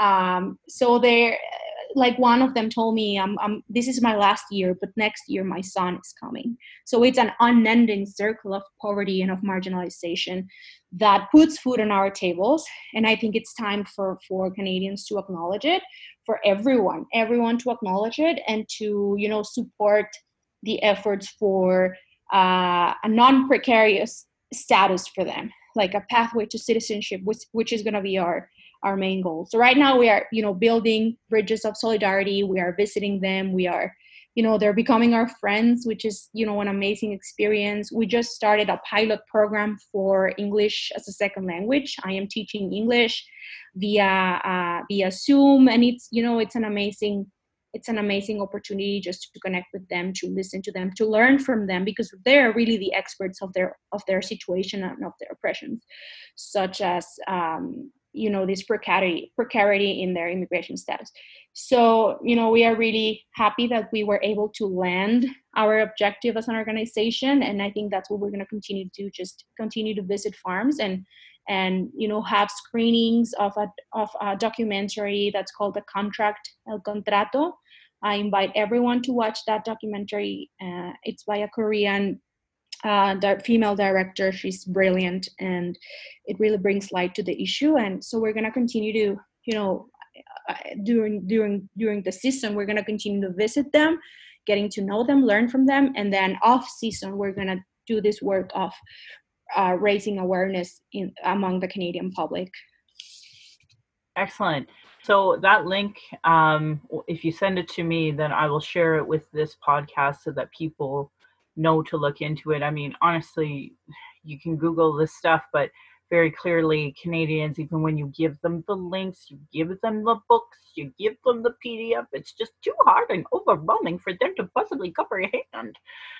Um, so they're like one of them told me I'm, I'm this is my last year but next year my son is coming. So it's an unending circle of poverty and of marginalization that puts food on our tables and i think it's time for for canadians to acknowledge it for everyone everyone to acknowledge it and to you know support the efforts for uh, a non-precarious status for them like a pathway to citizenship which, which is going to be our our main goal. So right now we are you know building bridges of solidarity. We are visiting them. We are you know they're becoming our friends which is you know an amazing experience. We just started a pilot program for english as a second language. I am teaching english via uh, via zoom and it's you know it's an amazing it's an amazing opportunity just to connect with them to listen to them to learn from them because they're really the experts of their of their situation and of their oppressions such as um, you know this precarity precarity in their immigration status. So you know we are really happy that we were able to land our objective as an organization and i think that's what we're going to continue to do just continue to visit farms and and you know have screenings of a of a documentary that's called the contract el contrato. I invite everyone to watch that documentary. Uh, it's by a korean uh, female director. She's brilliant, and it really brings light to the issue. And so we're gonna continue to, you know, uh, during during during the season, we're gonna continue to visit them, getting to know them, learn from them, and then off season, we're gonna do this work of uh, raising awareness in among the Canadian public. Excellent. So that link, um, if you send it to me, then I will share it with this podcast so that people know to look into it. I mean, honestly, you can Google this stuff, but very clearly, Canadians, even when you give them the links, you give them the books, you give them the PDF, it's just too hard and overwhelming for them to possibly comprehend.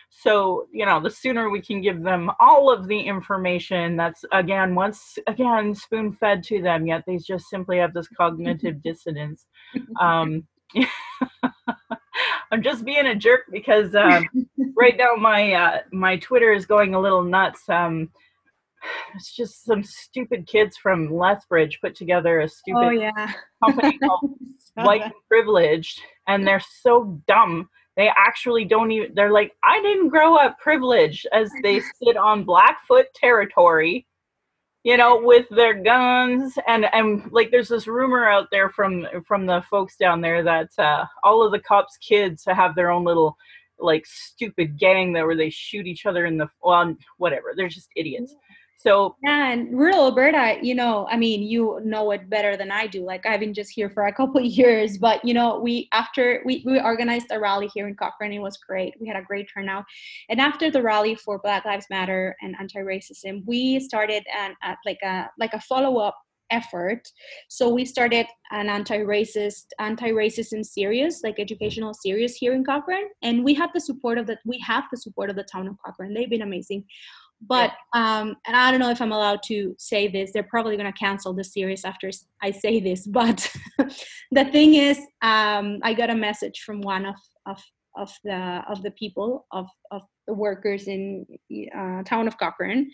So, you know, the sooner we can give them all of the information that's, again, once again, spoon fed to them, yet they just simply have this (laughs) cognitive dissonance. Um, (laughs) I'm just being a jerk because um, (laughs) right now my uh, my Twitter is going a little nuts. Um, it's just some stupid kids from Lethbridge put together a stupid oh, yeah. company (laughs) called White and Privileged, and they're so dumb. They actually don't even. They're like, I didn't grow up privileged, as they (laughs) sit on Blackfoot territory you know with their guns. And and like there's this rumor out there from from the folks down there that uh, all of the cops kids have their own little like stupid gang that where they shoot each other in the well whatever. They're just idiots So and rural Alberta, you know, I mean, you know it better than I do. Like I've been just here for a couple (laughs) years, but you know, we after we, we organized a rally here in Cochrane, it was great. We had a great turnout. And after the rally for Black Lives Matter and anti-racism, we started an uh, like a like a follow-up effort. So we started an anti-racist, anti-racism series, like educational series here in Cochrane, and we have the support of the we have the support of the town of Cochrane. They've been amazing. But um, and I don't know if I'm allowed to say this. They're probably going to cancel the series after I say this. (laughs) But the thing is, um, I got a message from one of of of the of the people of of the workers in uh, town of Cochrane,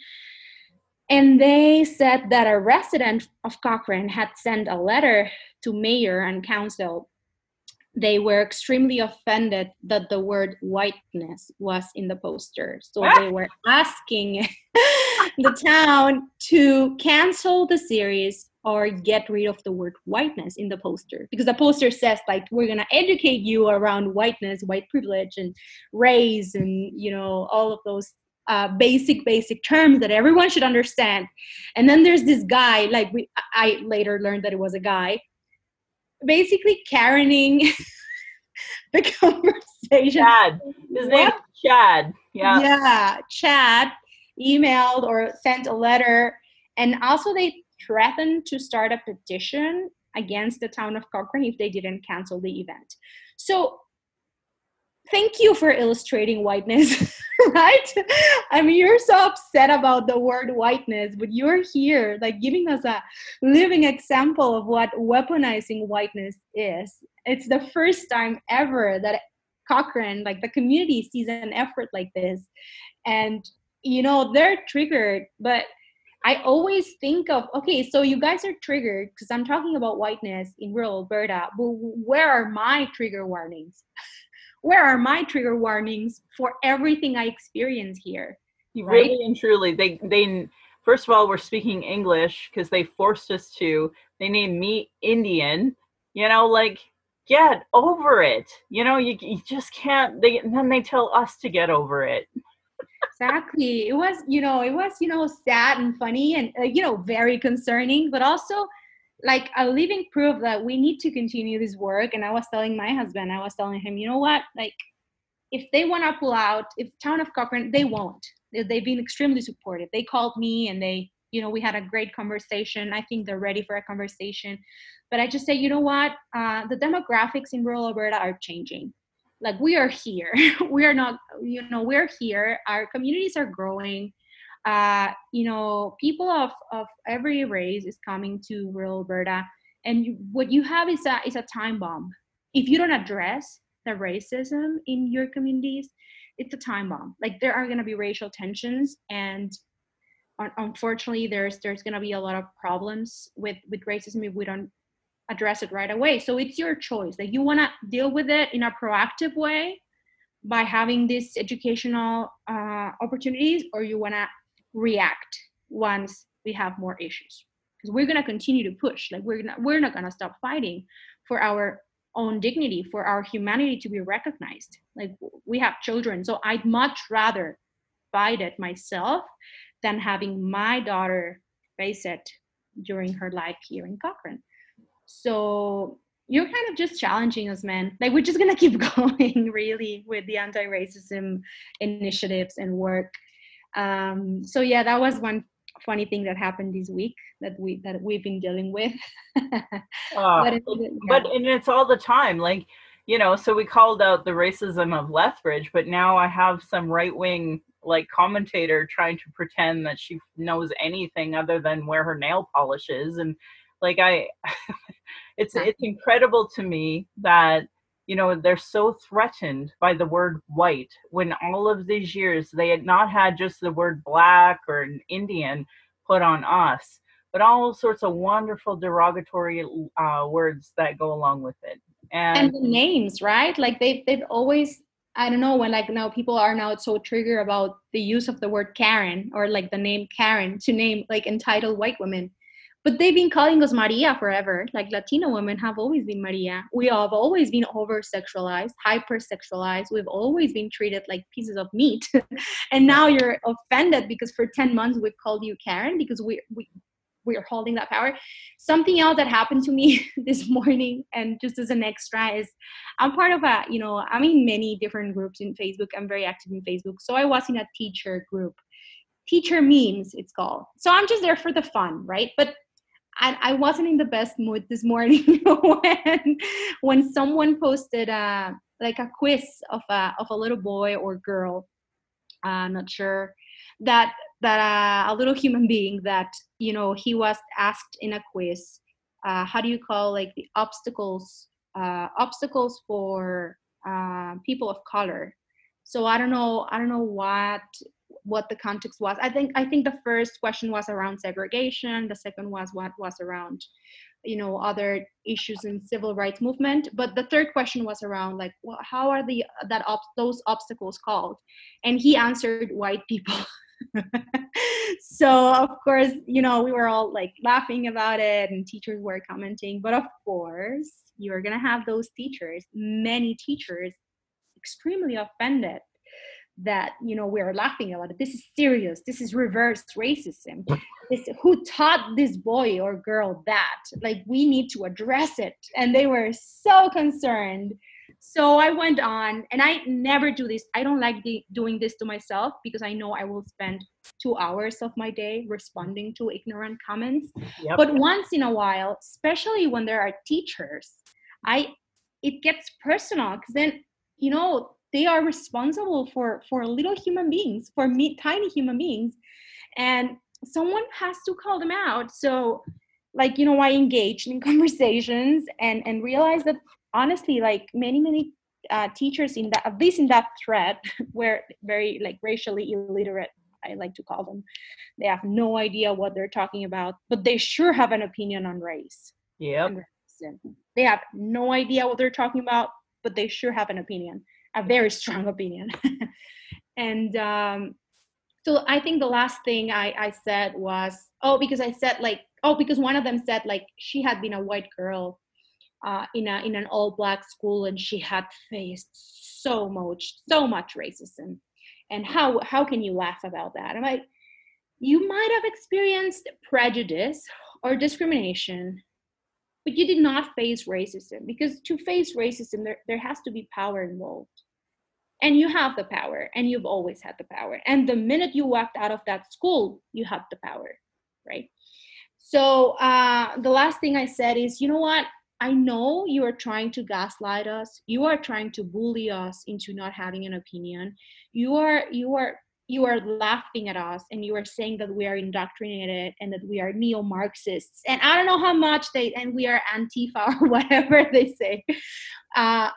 and they said that a resident of Cochrane had sent a letter to mayor and council. They were extremely offended that the word whiteness was in the poster. So ah! they were asking (laughs) the town to cancel the series or get rid of the word whiteness in the poster because the poster says like we're going to educate you around whiteness white privilege and race and you know all of those uh, basic basic terms that everyone should understand and then there's this guy like we i later learned that it was a guy basically karening (laughs) the conversation. Chad. His name is chad. Yeah. Yeah chad emailed or sent a letter and also they threatened to start a petition against the town of cochrane if they didn't cancel the event. So thank you for illustrating whiteness (laughs) right? I mean you're so upset about the word whiteness but you're here like giving us a living example of what weaponizing whiteness is. It's the first time ever that cochrane like the community sees an effort like this. And you know they're triggered but I always think of okay, so you guys are triggered because I'm talking about whiteness in rural Alberta, but where are my trigger warnings? (laughs) where are my trigger warnings for everything I experience here? Right? Really and truly, they they first of all we're speaking English because they forced us to. They named me Indian. You know, like get over it. You know, you you just can't. They then they tell us to get over it. exactly. It was you know it was you know sad and funny and uh, you know very concerning, but also like a living proof that we need to continue this work. And i was telling my husband i was telling him you know what? Like if they want to pull out if town of cochrane they won't. They've been extremely supportive. They called me and they you know we had a great conversation. I think they're ready for a conversation. But i just say you know what? Uh, the demographics in rural alberta are changing. Like we are here. (laughs) We are not you know we're here. Our communities are growing uh, you know, people of, of every race is coming to rural Alberta, and you, what you have is a is a time bomb. If you don't address the racism in your communities, it's a time bomb. Like there are going to be racial tensions, and unfortunately, there's there's going to be a lot of problems with with racism if we don't address it right away. So it's your choice. Like you want to deal with it in a proactive way by having these educational uh, opportunities, or you want to react once we have more issues. Because we're going to continue to push like we're not we're not going to stop fighting for our own dignity for our humanity to be recognized. Like we have children so i'd much rather fight it myself than having my daughter face it during her life here in cochrane. So you're kind of just challenging us man. Like we're just gonna (laughs) keep going really with the anti-racism initiatives and work um, so yeah that was one funny thing that happened this week that we that we've been dealing with uh, (laughs) but, it, yeah. but and it's all the time like you know so we called out the racism of lethbridge but now i have some right wing like commentator trying to pretend that she knows anything other than where her nail polish is and like i (laughs) it's it's incredible to me that you know they're so threatened by the word white. When all of these years they had not had just the word black or an indian put on us but all sorts of wonderful derogatory uh, words that go along with it. And, and the names right? Like they've, they've always i don't know when like now people are now so triggered about the use of the word karen or like the name karen to name like entitled white women but they've been calling us Maria forever. Like Latino women have always been Maria. We have always been over sexualized, hyper sexualized. We've always been treated like pieces of meat. (laughs) and now you're offended because for 10 months we've called you Karen because we, we, we're holding that power. Something else that happened to me (laughs) this morning, and just as an extra, is I'm part of a, you know, I'm in many different groups in Facebook. I'm very active in Facebook. So I was in a teacher group, teacher memes, it's called. So I'm just there for the fun, right? But I, I wasn't in the best mood this morning (laughs) when when someone posted uh, like a quiz of a of a little boy or girl, uh, not sure that that uh, a little human being that you know he was asked in a quiz, uh, how do you call like the obstacles uh, obstacles for uh, people of color? So I don't know I don't know what what the context was. I think I think the first question was around segregation. The second was what was around, you know, other issues in civil rights movement. But the third question was around like, well, how are the that ob- those obstacles called? And he answered white people. (laughs) so of course, you know, we were all like laughing about it, and teachers were commenting. But of course, you're gonna have those teachers, many teachers, extremely offended that you know we're laughing about it. This is serious. This is reverse racism. This who taught this boy or girl that? Like we need to address it. And they were so concerned. So i went on and i never do this. I don't like the, doing this to myself because i know i will spend two hours of my day responding to ignorant comments. Yep. but once in a while especially when there are teachers i it gets personal because then you know they are responsible for for little human beings for me tiny human beings. And someone has to call them out. So like you know i engaged in (laughs) conversations and and realized that honestly like many many uh, teachers in that at least in that thread (laughs) were very like racially illiterate i like to call them. They have no idea what they're talking about but they sure have an opinion on race yeah they have no idea what they're talking about but they sure have an opinion a very (laughs) strong opinion. (laughs) and um, so I think the last thing I, I said was, oh, because I said like, oh, because one of them said like she had been a white girl uh, in a in an all black school and she had faced so much so much racism, and how how can you laugh about that? I'm like, you might have experienced prejudice or discrimination but you did not face racism because to face racism there, there has to be power involved. And you have the power and you've always had the power. And the minute you walked out of that school you have the power right? So uh, the last thing i said is you know what? I know you are trying to gaslight us. You are trying to bully us into not having an opinion. You are you are you are laughing at us and you are saying that we are indoctrinated and that we are neo-marxists. And i don't know how much they and we are antifa or (laughs) whatever they say. Uh,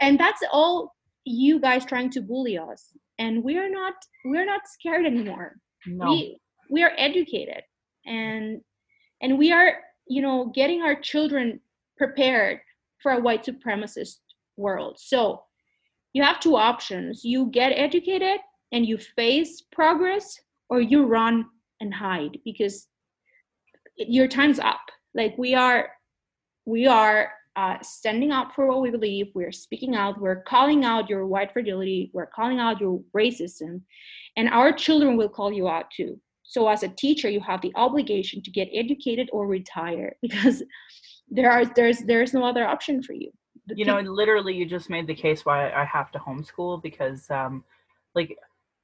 and that's all you guys trying to bully us. And we are not we're not scared anymore. No. we we are educated. And and we are you know getting our children prepared for a white supremacist world. So you have two options. You get educated and you face progress or you run and hide because your time's up. Like we are we are uh, standing up for what we believe. We're speaking out. We're calling out your white fragility. We're calling out your racism. And our children will call you out too. So as a teacher you have the obligation to get educated or retire (laughs) because there are there's there's no other option for you. You know literally you just made the case why i have to homeschool because um like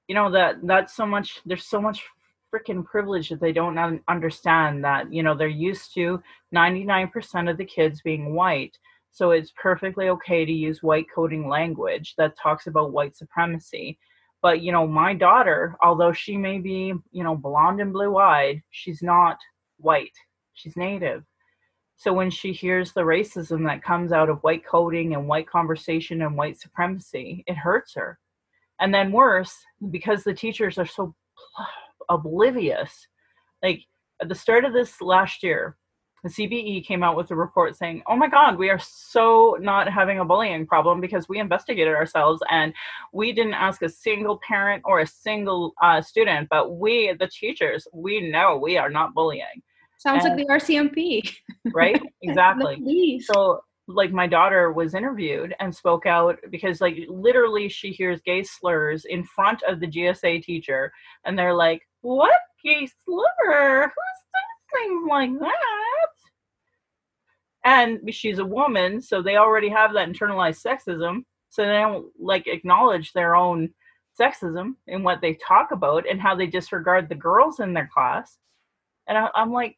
you know that that's so much there's so much freaking privilege that they don't understand that you know they're used to 99% of the kids being white. So it's perfectly okay to use white coding language that talks about white supremacy. But you know my daughter although she may be you know blonde and blue eyed she's not white. She's native. So when she hears the racism that comes out of white coding and white conversation and white supremacy it hurts her and then worse because the teachers are so oblivious like at the start of this last year the cbe came out with a report saying oh my god we are so not having a bullying problem because we investigated ourselves and we didn't ask a single parent or a single uh, student but we the teachers we know we are not bullying Sounds And- (laughs) like the RCMP. right? Exactly. So like my daughter was interviewed and spoke out because like literally she hears gay slurs in front of the GSA teacher and they're like, "What gay slur? Who says things like that?" And she's a woman, so they already have that internalized sexism, so they don't like acknowledge their own sexism in what they talk about and how they disregard the girls in their class. And I, I'm like,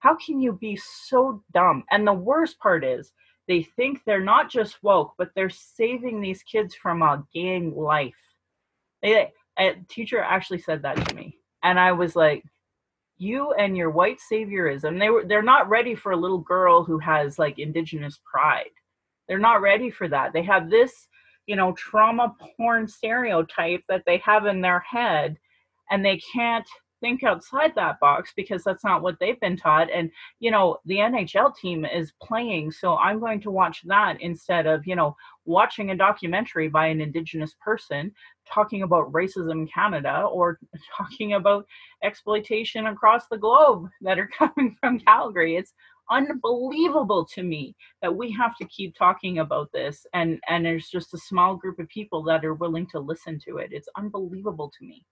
how can you be so dumb? And the worst part is they think they're not just woke, but they're saving these kids from a gang life. They, a teacher actually said that to me, and I was like, "You and your white saviorism." They were they're not ready for a little girl who has like indigenous pride. They're not ready for that. They have this, you know, trauma porn stereotype that they have in their head, and they can't think outside that box because that's not what they've been taught and you know the NHL team is playing so I'm going to watch that instead of you know watching a documentary by an indigenous person talking about racism in Canada or (laughs) talking about exploitation across the globe that are (laughs) coming from Calgary. It's unbelievable to me that we have to keep talking about this and and there's just a small group of people that are willing to listen to it. It's unbelievable to me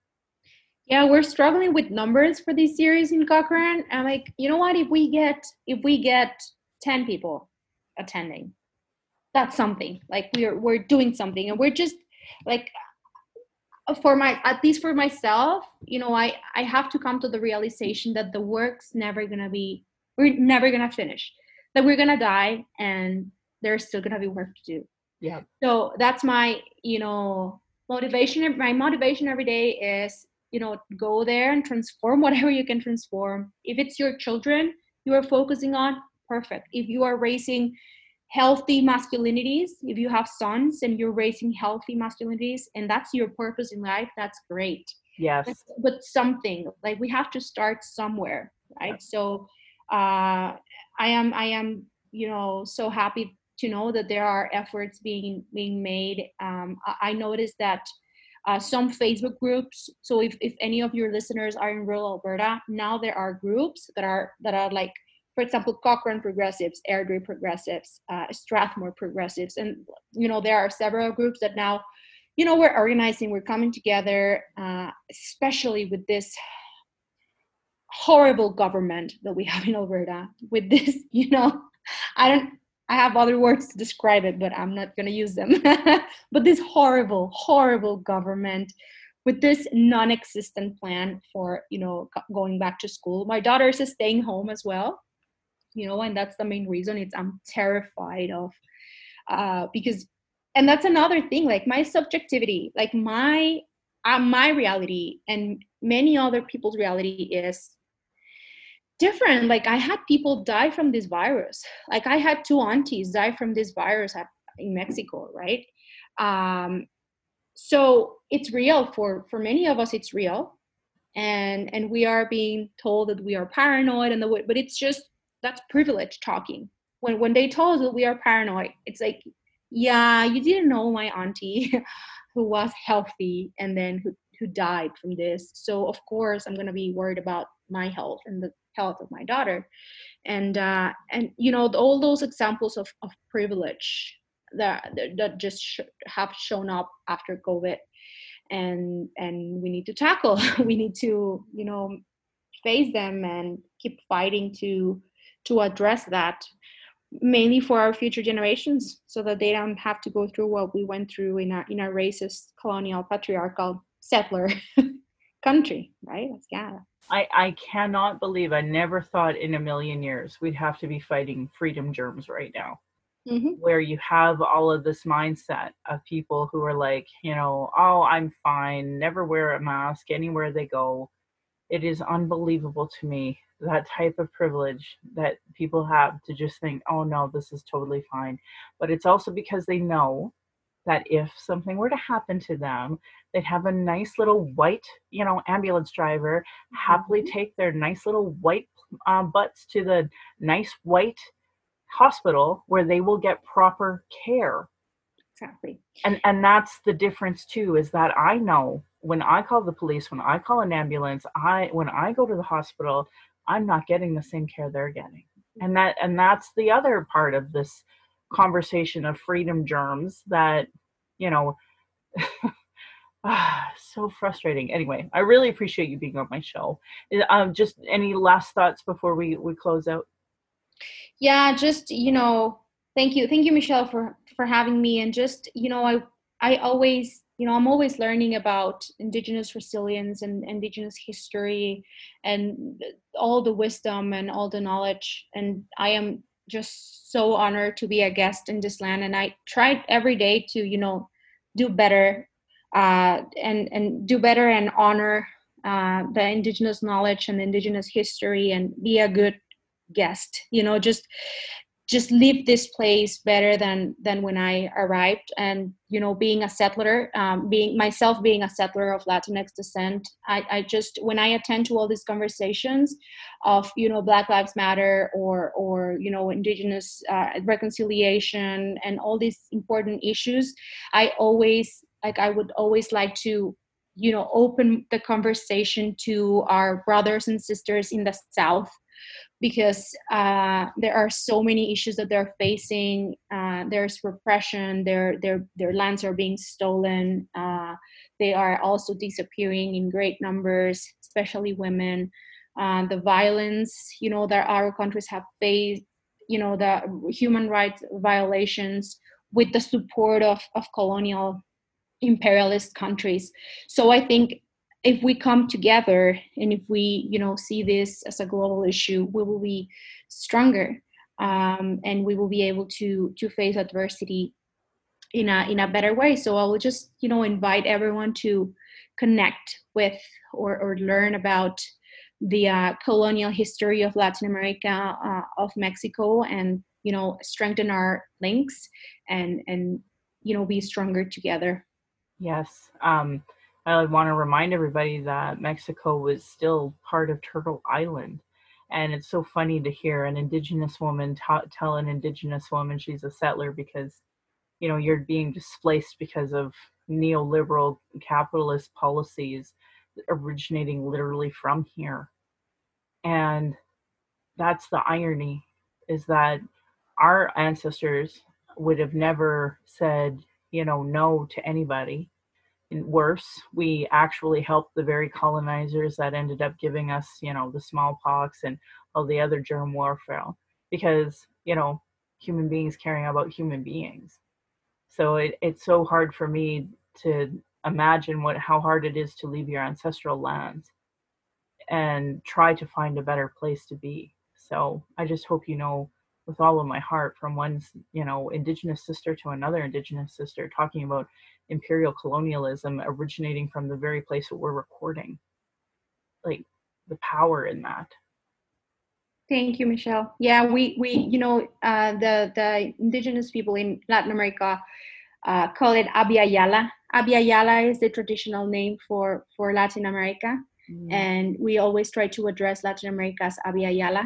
Yeah, we're struggling with numbers for this series in Cochrane. I'm like, you know what? If we get if we get ten people attending, that's something. Like we're we're doing something, and we're just like for my at least for myself, you know, I I have to come to the realization that the work's never gonna be we're never gonna finish. That we're gonna die, and there's still gonna be work to do. yeah so that's my you know motivation my motivation every day is you know go there and transform (laughs) whatever you can transform. If it's your children you are focusing on perfect. If you are raising healthy masculinities if you have sons and you're raising healthy masculinities and that's your purpose in life that's great. Yes. But- but something like we have to start somewhere right? So uh i am i am you know so happy to know that there are efforts being being made. Um i, I noticed that uh, some facebook groups. So if, if any of your listeners are in rural alberta now there are groups that are that are like for example cochrane progressives airdrie progressives uh, strathmore progressives. And you know there are several groups that now you know we're organizing we're coming together uh, especially with this horrible government that we have in alberta with this (laughs) you know i don't i have other words to describe it but i'm not going to use them. (laughs) But this horrible horrible government with this non-existent plan for you know going back to school. My daughter is staying home as well you know and that's the main reason. It's i'm terrified of uh, because and that's another thing like my subjectivity like my uh, my reality and many other people's reality is different. Like i had people die from this virus. Like i had two aunties die from this virus at, in mexico right? Um so it's real. For for many of us it's real. And and we are being told that we are paranoid and the way but it's just that's privilege talking. When when they tell us that we are paranoid it's like yeah you didn't know my auntie (laughs) who was healthy and then who who died from this. So of course i'm going to be worried about my health and the health of my daughter. And uh and you know all those examples of of privilege that that- just sh- have shown up after covid and and we need to tackle. (laughs) We need to you know face them and keep fighting to to address that mainly for our future generations so that they don't have to go through what we went through in our in our racist colonial patriarchal settler (laughs) country right? That's canada I, I cannot believe I never thought in a million years we'd have to be fighting freedom germs right now, mm-hmm. where you have all of this mindset of people who are like, you know, oh, I'm fine, never wear a mask anywhere they go. It is unbelievable to me that type of privilege that people have to just think, oh no, this is totally fine. But it's also because they know that if something were to happen to them, they'd have a nice little white, you know, ambulance driver happily take their nice little white uh, butts to the nice white hospital where they will get proper care. exactly And and that's the difference too is that I know when I call the police, when I call an ambulance, I when I go to the hospital, I'm not getting the same care they're getting. And that and that's the other part of this conversation of freedom germs that, you know, (sighs) so frustrating. Anyway, I really appreciate you being on my show. Um, just any last thoughts before we we close out? Yeah, just you know, thank you, thank you, Michelle, for for having me. And just you know, I I always you know i'm always learning about indigenous resilience and indigenous history and all the wisdom and all the knowledge and i am just so honored to be a guest in this land and i try every day to you know do better uh, and and do better and honor uh, the indigenous knowledge and indigenous history and be a good guest you know just just leave this place better than than when I arrived. And you know, being a settler, um, being myself being a settler of Latinx descent, I, I just when I attend to all these conversations of you know Black Lives Matter or or you know Indigenous uh, reconciliation and all these important issues, I always like I would always like to you know open the conversation to our brothers and sisters in the South because uh, there are so many issues that they're facing. Uh, there's repression. Their their their lands are being stolen. Uh, they are also disappearing in great numbers, especially women. Uh, the violence, you know, that our countries have faced, you know, the human rights violations with the support of of colonial imperialist countries. So I think if we come together and if we you know see this as a global issue we will be stronger um, and we will be able to to face adversity in a in a better way. So i will just you know invite everyone to connect with or, or learn about the uh, colonial history of latin america uh, of mexico and you know strengthen our links and and you know be stronger together. Yes um I want to remind everybody that Mexico was still part of Turtle Island. And it's so funny to hear an indigenous woman ta- tell an indigenous woman she's a settler because, you know, you're being displaced because of neoliberal capitalist policies originating literally from here. And that's the irony is that our ancestors would have never said, you know, no to anybody worse we actually helped the very colonizers that ended up giving us you know the smallpox and all the other germ warfare because you know human beings caring about human beings. So it, it's so hard for me to imagine what how hard it is to leave your ancestral lands and try to find a better place to be. So i just hope you know with all of my heart from one you know indigenous sister to another indigenous sister talking about imperial colonialism originating from the very place that we're recording. Like the power in that. Thank you michelle. Yeah we we you know uh, the the indigenous people in latin america uh, call it abya yala is the traditional name for for latin america. Mm. and we always try to address latin america as yala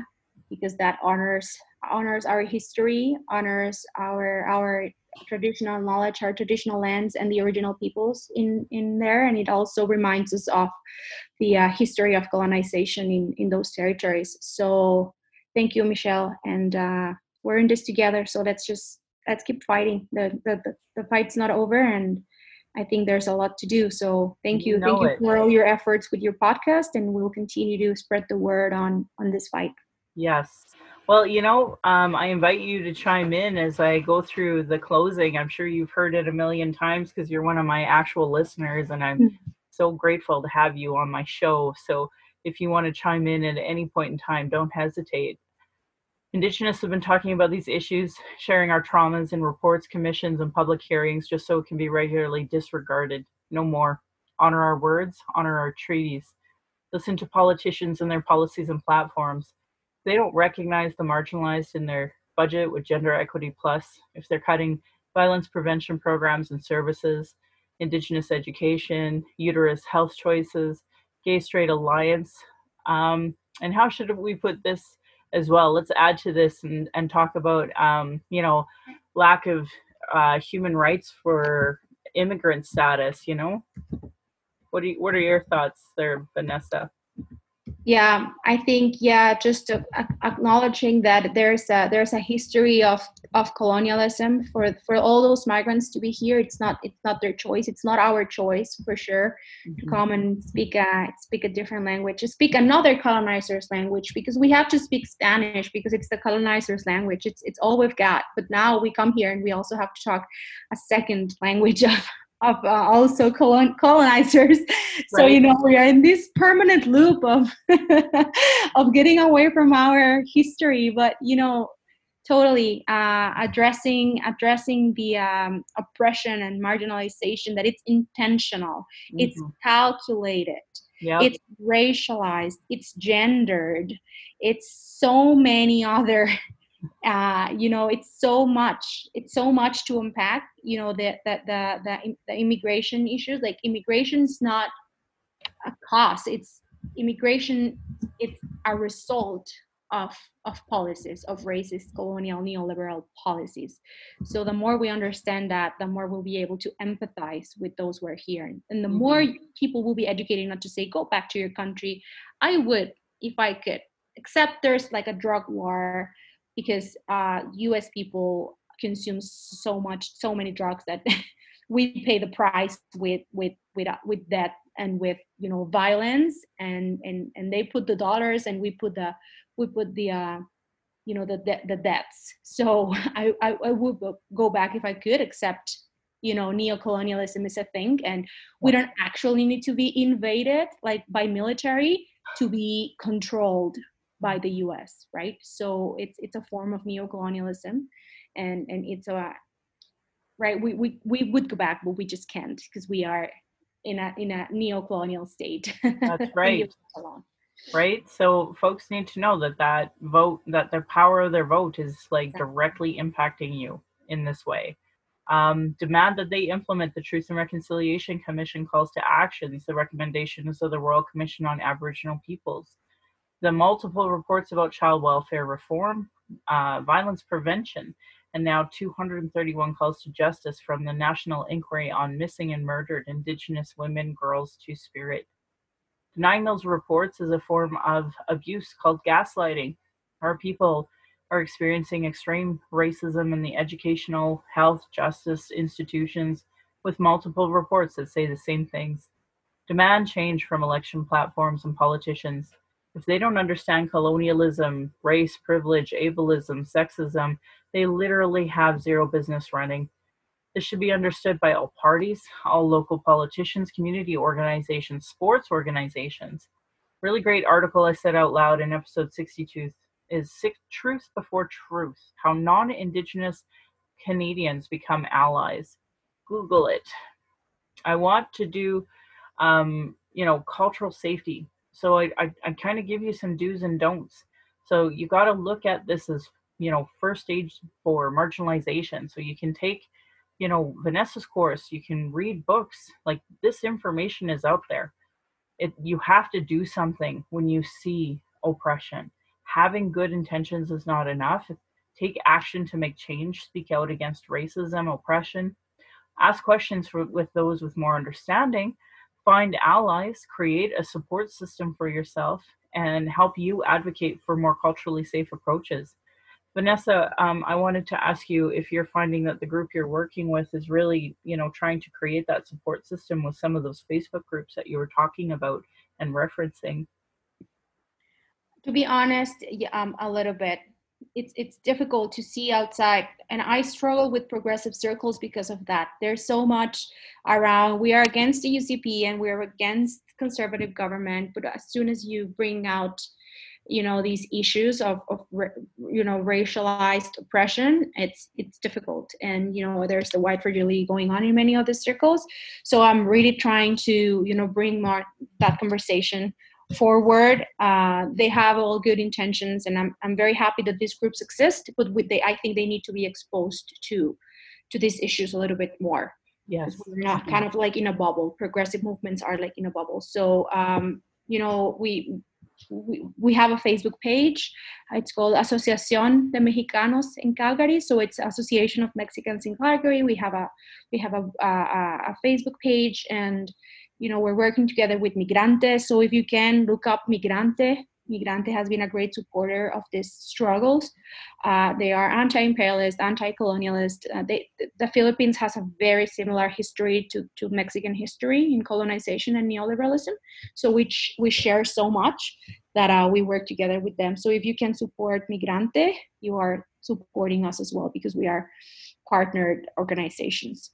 because that honors honors our history, honors our our traditional knowledge, our traditional lands, and the original peoples in in there, and it also reminds us of the uh, history of colonization in in those territories. So, thank you, Michelle, and uh, we're in this together. So let's just let's keep fighting. The the the, fight's not over, and I think there's a lot to do. So thank you, you thank you for all your efforts with your podcast, and we'll continue to spread the word on on this fight. Yes. Well, you know, um, I invite you to chime in as I go through the closing. I'm sure you've heard it a million times because you're one of my actual listeners, and I'm mm-hmm. so grateful to have you on my show. So if you want to chime in at any point in time, don't hesitate. Indigenous have been talking about these issues, sharing our traumas in reports, commissions, and public hearings just so it can be regularly disregarded. No more. Honor our words, honor our treaties. Listen to politicians and their policies and platforms they don't recognize the marginalized in their budget with Gender Equity Plus, if they're cutting violence prevention programs and services, Indigenous education, uterus health choices, gay straight alliance, um, and how should we put this as well? Let's add to this and, and talk about, um, you know, lack of uh, human rights for immigrant status. You know, what do you, what are your thoughts there, Vanessa? Yeah i think yeah just uh, acknowledging that there's a there's a history of of colonialism for for all those migrants to be here. It's not it's not their choice. It's not our choice for sure mm-hmm. to come and speak a speak a different language to speak another colonizer's language because we have to speak spanish because it's the colonizer's language. It's it's all we've got. But now we come here and we also have to talk a second language (laughs) of of uh, also colon- colonizers. (laughs) So you know we are in this permanent loop of (laughs) of getting away from our history, but you know totally uh, addressing addressing the um, oppression and marginalization that it's intentional, mm-hmm. it's calculated. Yep. It's racialized, it's gendered, it's so many (laughs) other uh, you know it's so much it's so much to unpack you know the the the, the, the immigration issues. Like immigration is not a cause it's immigration it's a result of of policies of racist colonial neoliberal policies. So the more we understand that the more we'll be able to empathize with those who are here. And the mm-hmm. more people will be educated not to say go back to your country. I would if i could except there's like a drug war because uh, U.S. people consume so much, so many drugs that (laughs) we pay the price with with with uh, with that and with you know violence and and and they put the dollars and we put the we put the uh, you know the the, the debts. So (laughs) I, I I would go back if I could, except you know neocolonialism is a thing and we don't actually need to be invaded like by military to be controlled by the U.S. Right, so it's it's a form of neocolonialism, and and it's a right. We we we would go back, but we just can't because we are in a in a neo-colonial state. That's (laughs) right. right. So folks need to know that that vote, that the power of their vote is like directly impacting you in this way. Um, demand that they implement the Truth and Reconciliation Commission calls to actions, the recommendations of the Royal Commission on Aboriginal Peoples the multiple reports about child welfare reform, uh, violence prevention, and now 231 calls to justice from the National Inquiry on Missing and Murdered Indigenous Women, Girls, Two Spirit. Denying those reports is a form of abuse called gaslighting. Our people are experiencing extreme racism in the educational, health, justice institutions with multiple reports that say the same things. Demand change from election platforms and politicians if they don't understand colonialism, race, privilege, ableism, sexism, they literally have zero business running. This should be understood by all parties, all local politicians, community organizations, sports organizations. Really great article I said out loud in episode 62 is Truth Before Truth How Non Indigenous Canadians Become Allies. Google it. I want to do, um, you know, cultural safety so I, I, I kind of give you some do's and don'ts. So you got to look at this as, you know, first stage for marginalization. So you can take, you know, Vanessa's course, you can read books. Like this information is out there. It you have to do something when you see oppression. Having good intentions is not enough. Take action to make change. Speak out against racism, oppression. Ask questions for, with those with more understanding find allies, create a support system for yourself, and help you advocate for more culturally safe approaches. Vanessa, um, I wanted to ask you if you're finding that the group you're working with is really, you know, trying to create that support system with some of those Facebook groups that you were talking about and referencing. To be honest, um, a little bit it's it's difficult to see outside. And i struggle with progressive circles because of that. There's so much around. We are against the ucp and we're against conservative government. But as soon as you bring out you know these issues of, of you know racialized oppression it's it's difficult. And you know there's the white fragility going on in many of the circles. So i'm really trying to you know bring more that conversation forward. Uh, they have all good intentions, and I'm I'm very happy that these groups exist. But with they, I think they need to be exposed to to these issues a little bit more. Yes, we're not kind of like in a bubble. Progressive movements are like in a bubble. So um, you know, we we, we have a Facebook page. It's called Asociación de Mexicanos en Calgary. So it's Association of Mexicans in Calgary. We have a we have a, a, a Facebook page, and you know, we're working together with Migrante. So if you can look up Migrante, Migrante has been a great supporter of these struggles. Uh, they are anti-imperialist, anti-colonialist. Uh, they, the Philippines has a very similar history to, to Mexican history in colonization and neoliberalism. So we, we share so much that uh, we work together with them. So if you can support Migrante, you are supporting us as well because we are partnered organizations.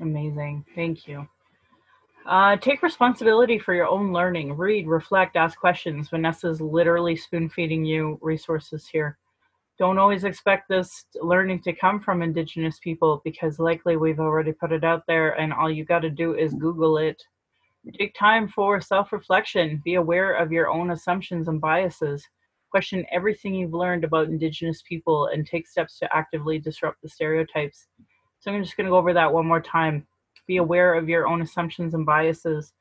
Amazing. Thank you. Uh, take responsibility for your own learning. Read, reflect, ask questions. Vanessa's literally spoon feeding you resources here. Don't always expect this learning to come from Indigenous people because likely we've already put it out there and all you got to do is Google it. Take time for self reflection. Be aware of your own assumptions and biases. Question everything you've learned about Indigenous people and take steps to actively disrupt the stereotypes. So I'm just going to go over that one more time be aware of your own assumptions and biases.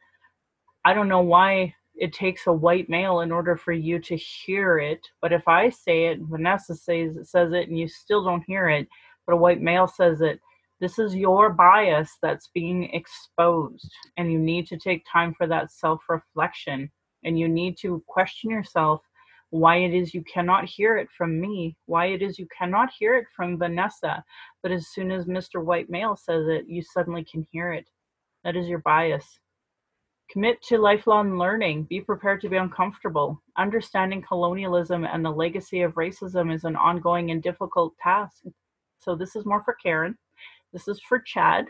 I don't know why it takes a white male in order for you to hear it, but if I say it, Vanessa says it, says it, and you still don't hear it, but a white male says it, this is your bias that's being exposed, and you need to take time for that self-reflection, and you need to question yourself why it is you cannot hear it from me, why it is you cannot hear it from Vanessa. But as soon as Mr. White Male says it, you suddenly can hear it. That is your bias. Commit to lifelong learning. Be prepared to be uncomfortable. Understanding colonialism and the legacy of racism is an ongoing and difficult task. So, this is more for Karen. This is for Chad.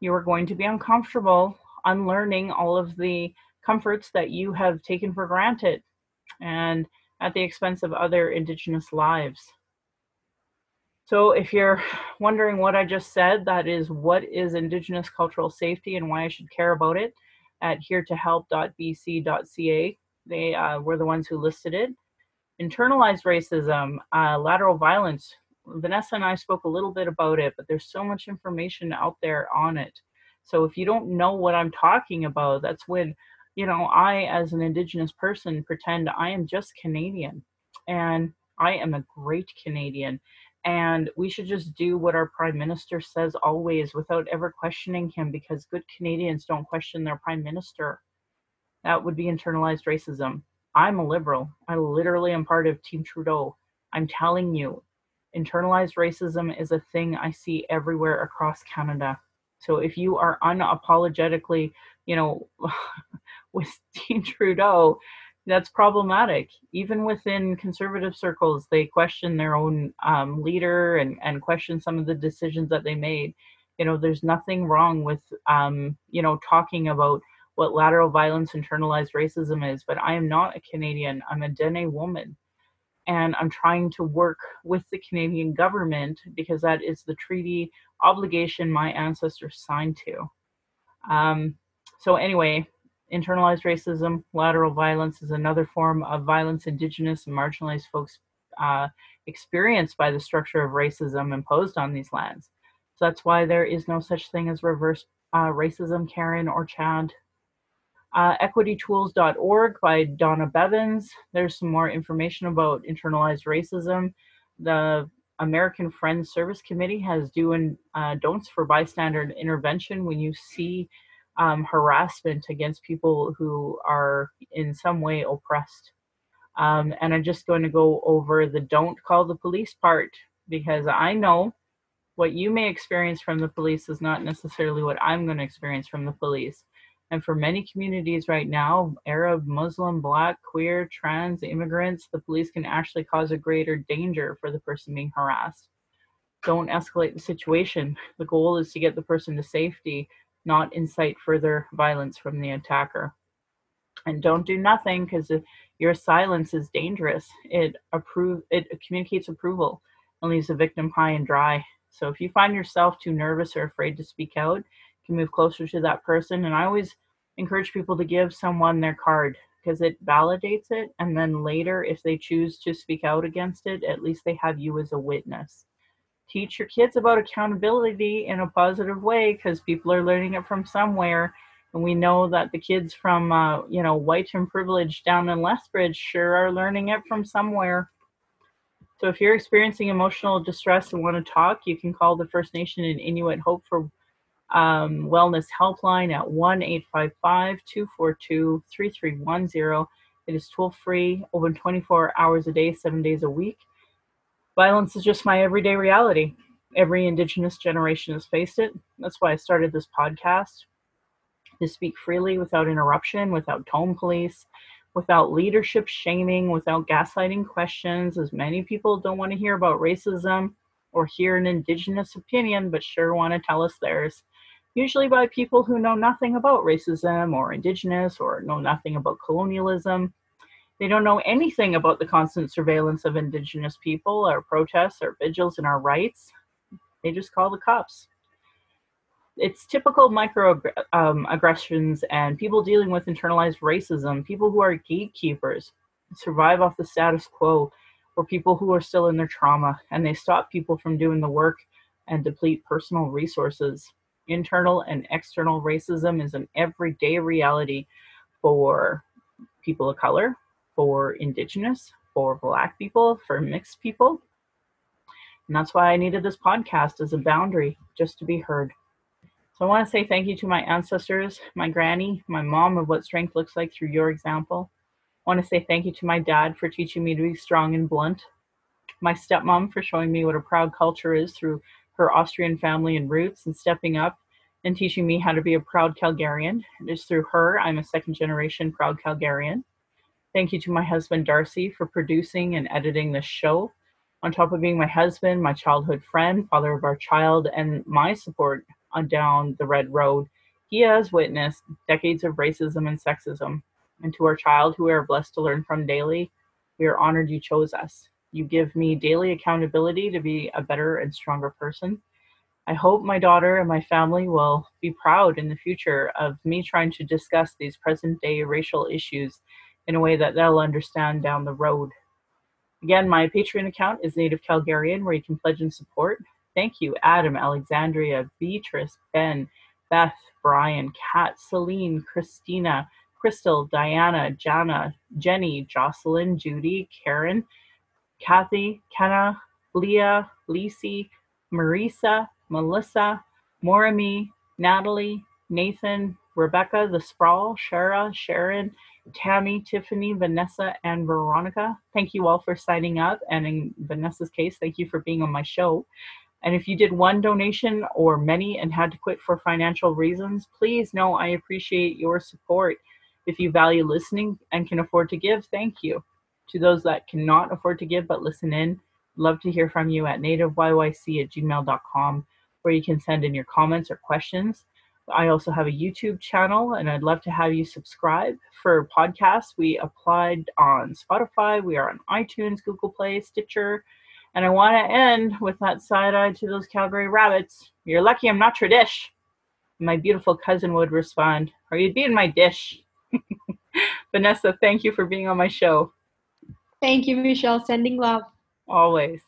You are going to be uncomfortable unlearning all of the comforts that you have taken for granted and at the expense of other Indigenous lives. So, if you're (sighs) wondering what I just said, that is what is Indigenous cultural safety and why I should care about it at heretohelp.bc.ca. They uh, were the ones who listed it. Internalized racism, uh, lateral violence. Vanessa and I spoke a little bit about it, but there's so much information out there on it. So, if you don't know what I'm talking about, that's when you know, I, as an Indigenous person, pretend I am just Canadian and I am a great Canadian. And we should just do what our Prime Minister says always without ever questioning him because good Canadians don't question their Prime Minister. That would be internalized racism. I'm a liberal. I literally am part of Team Trudeau. I'm telling you, internalized racism is a thing I see everywhere across Canada. So if you are unapologetically, you know, (laughs) with (laughs) Team Trudeau, that's problematic. Even within conservative circles, they question their own um, leader and, and question some of the decisions that they made. You know, there's nothing wrong with, um, you know, talking about what lateral violence, internalized racism is, but I am not a Canadian. I'm a Dene woman. And I'm trying to work with the Canadian government because that is the treaty obligation my ancestors signed to. Um, so, anyway, internalized racism, lateral violence is another form of violence indigenous and marginalized folks uh, experienced by the structure of racism imposed on these lands. So that's why there is no such thing as reverse uh, racism, Karen or Chad. Uh, equitytools.org by Donna Bivens. There's some more information about internalized racism. The American Friends Service Committee has do and uh, don'ts for bystander intervention when you see um, harassment against people who are in some way oppressed. Um, and I'm just going to go over the don't call the police part because I know what you may experience from the police is not necessarily what I'm going to experience from the police. And for many communities right now, Arab, Muslim, Black, queer, trans, immigrants, the police can actually cause a greater danger for the person being harassed. Don't escalate the situation. The goal is to get the person to safety not incite further violence from the attacker. And don't do nothing because your silence is dangerous. It approve it communicates approval and leaves the victim high and dry. So if you find yourself too nervous or afraid to speak out, can move closer to that person. And I always encourage people to give someone their card because it validates it. And then later, if they choose to speak out against it, at least they have you as a witness teach your kids about accountability in a positive way because people are learning it from somewhere and we know that the kids from uh, you know white and privileged down in lethbridge sure are learning it from somewhere so if you're experiencing emotional distress and want to talk you can call the first nation and inuit hope for um, wellness helpline at 1 855 242 3310. It is toll free, open 24 hours a day, seven days a week. Violence is just my everyday reality. Every Indigenous generation has faced it. That's why I started this podcast to speak freely without interruption, without tone police, without leadership shaming, without gaslighting questions, as many people don't want to hear about racism or hear an Indigenous opinion, but sure want to tell us theirs. Usually by people who know nothing about racism or Indigenous or know nothing about colonialism. They don't know anything about the constant surveillance of Indigenous people, our protests, our vigils, and our rights. They just call the cops it's typical microaggressions um, and people dealing with internalized racism, people who are gatekeepers, survive off the status quo, or people who are still in their trauma and they stop people from doing the work and deplete personal resources. Internal and external racism is an everyday reality for people of color, for indigenous, for black people, for mixed people. And that's why I needed this podcast as a boundary just to be heard. So I want to say thank you to my ancestors, my granny, my mom of what strength looks like through your example. I want to say thank you to my dad for teaching me to be strong and blunt. My stepmom for showing me what a proud culture is through her Austrian family and roots and stepping up and teaching me how to be a proud Calgarian. It is through her I'm a second generation proud Calgarian. Thank you to my husband Darcy for producing and editing this show. On top of being my husband, my childhood friend, father of our child, and my support on down the red road, he has witnessed decades of racism and sexism. And to our child, who we are blessed to learn from daily, we are honored you chose us. You give me daily accountability to be a better and stronger person. I hope my daughter and my family will be proud in the future of me trying to discuss these present day racial issues in a way that they'll understand down the road. Again, my Patreon account is Native Calgarian, where you can pledge and support. Thank you, Adam, Alexandria, Beatrice, Ben, Beth, Brian, Kat, Celine, Christina, Crystal, Diana, Jana, Jenny, Jocelyn, Judy, Karen, Kathy, Kenna, Leah, Lisi, Marisa, Melissa, Morami, Natalie, Nathan, Rebecca, The Sprawl, Shara, Sharon, Tammy, Tiffany, Vanessa, and Veronica. Thank you all for signing up. And in Vanessa's case, thank you for being on my show. And if you did one donation or many and had to quit for financial reasons, please know I appreciate your support. If you value listening and can afford to give, thank you. To those that cannot afford to give but listen in, love to hear from you at nativeyyc at gmail.com where you can send in your comments or questions. I also have a YouTube channel and I'd love to have you subscribe. For podcasts, we applied on Spotify, we are on iTunes, Google Play, Stitcher, and I want to end with that side eye to those Calgary rabbits. You're lucky I'm not Tradish. My beautiful cousin would respond, Or you'd be in my dish. (laughs) Vanessa, thank you for being on my show. Thank you, Michelle. Sending love. Always.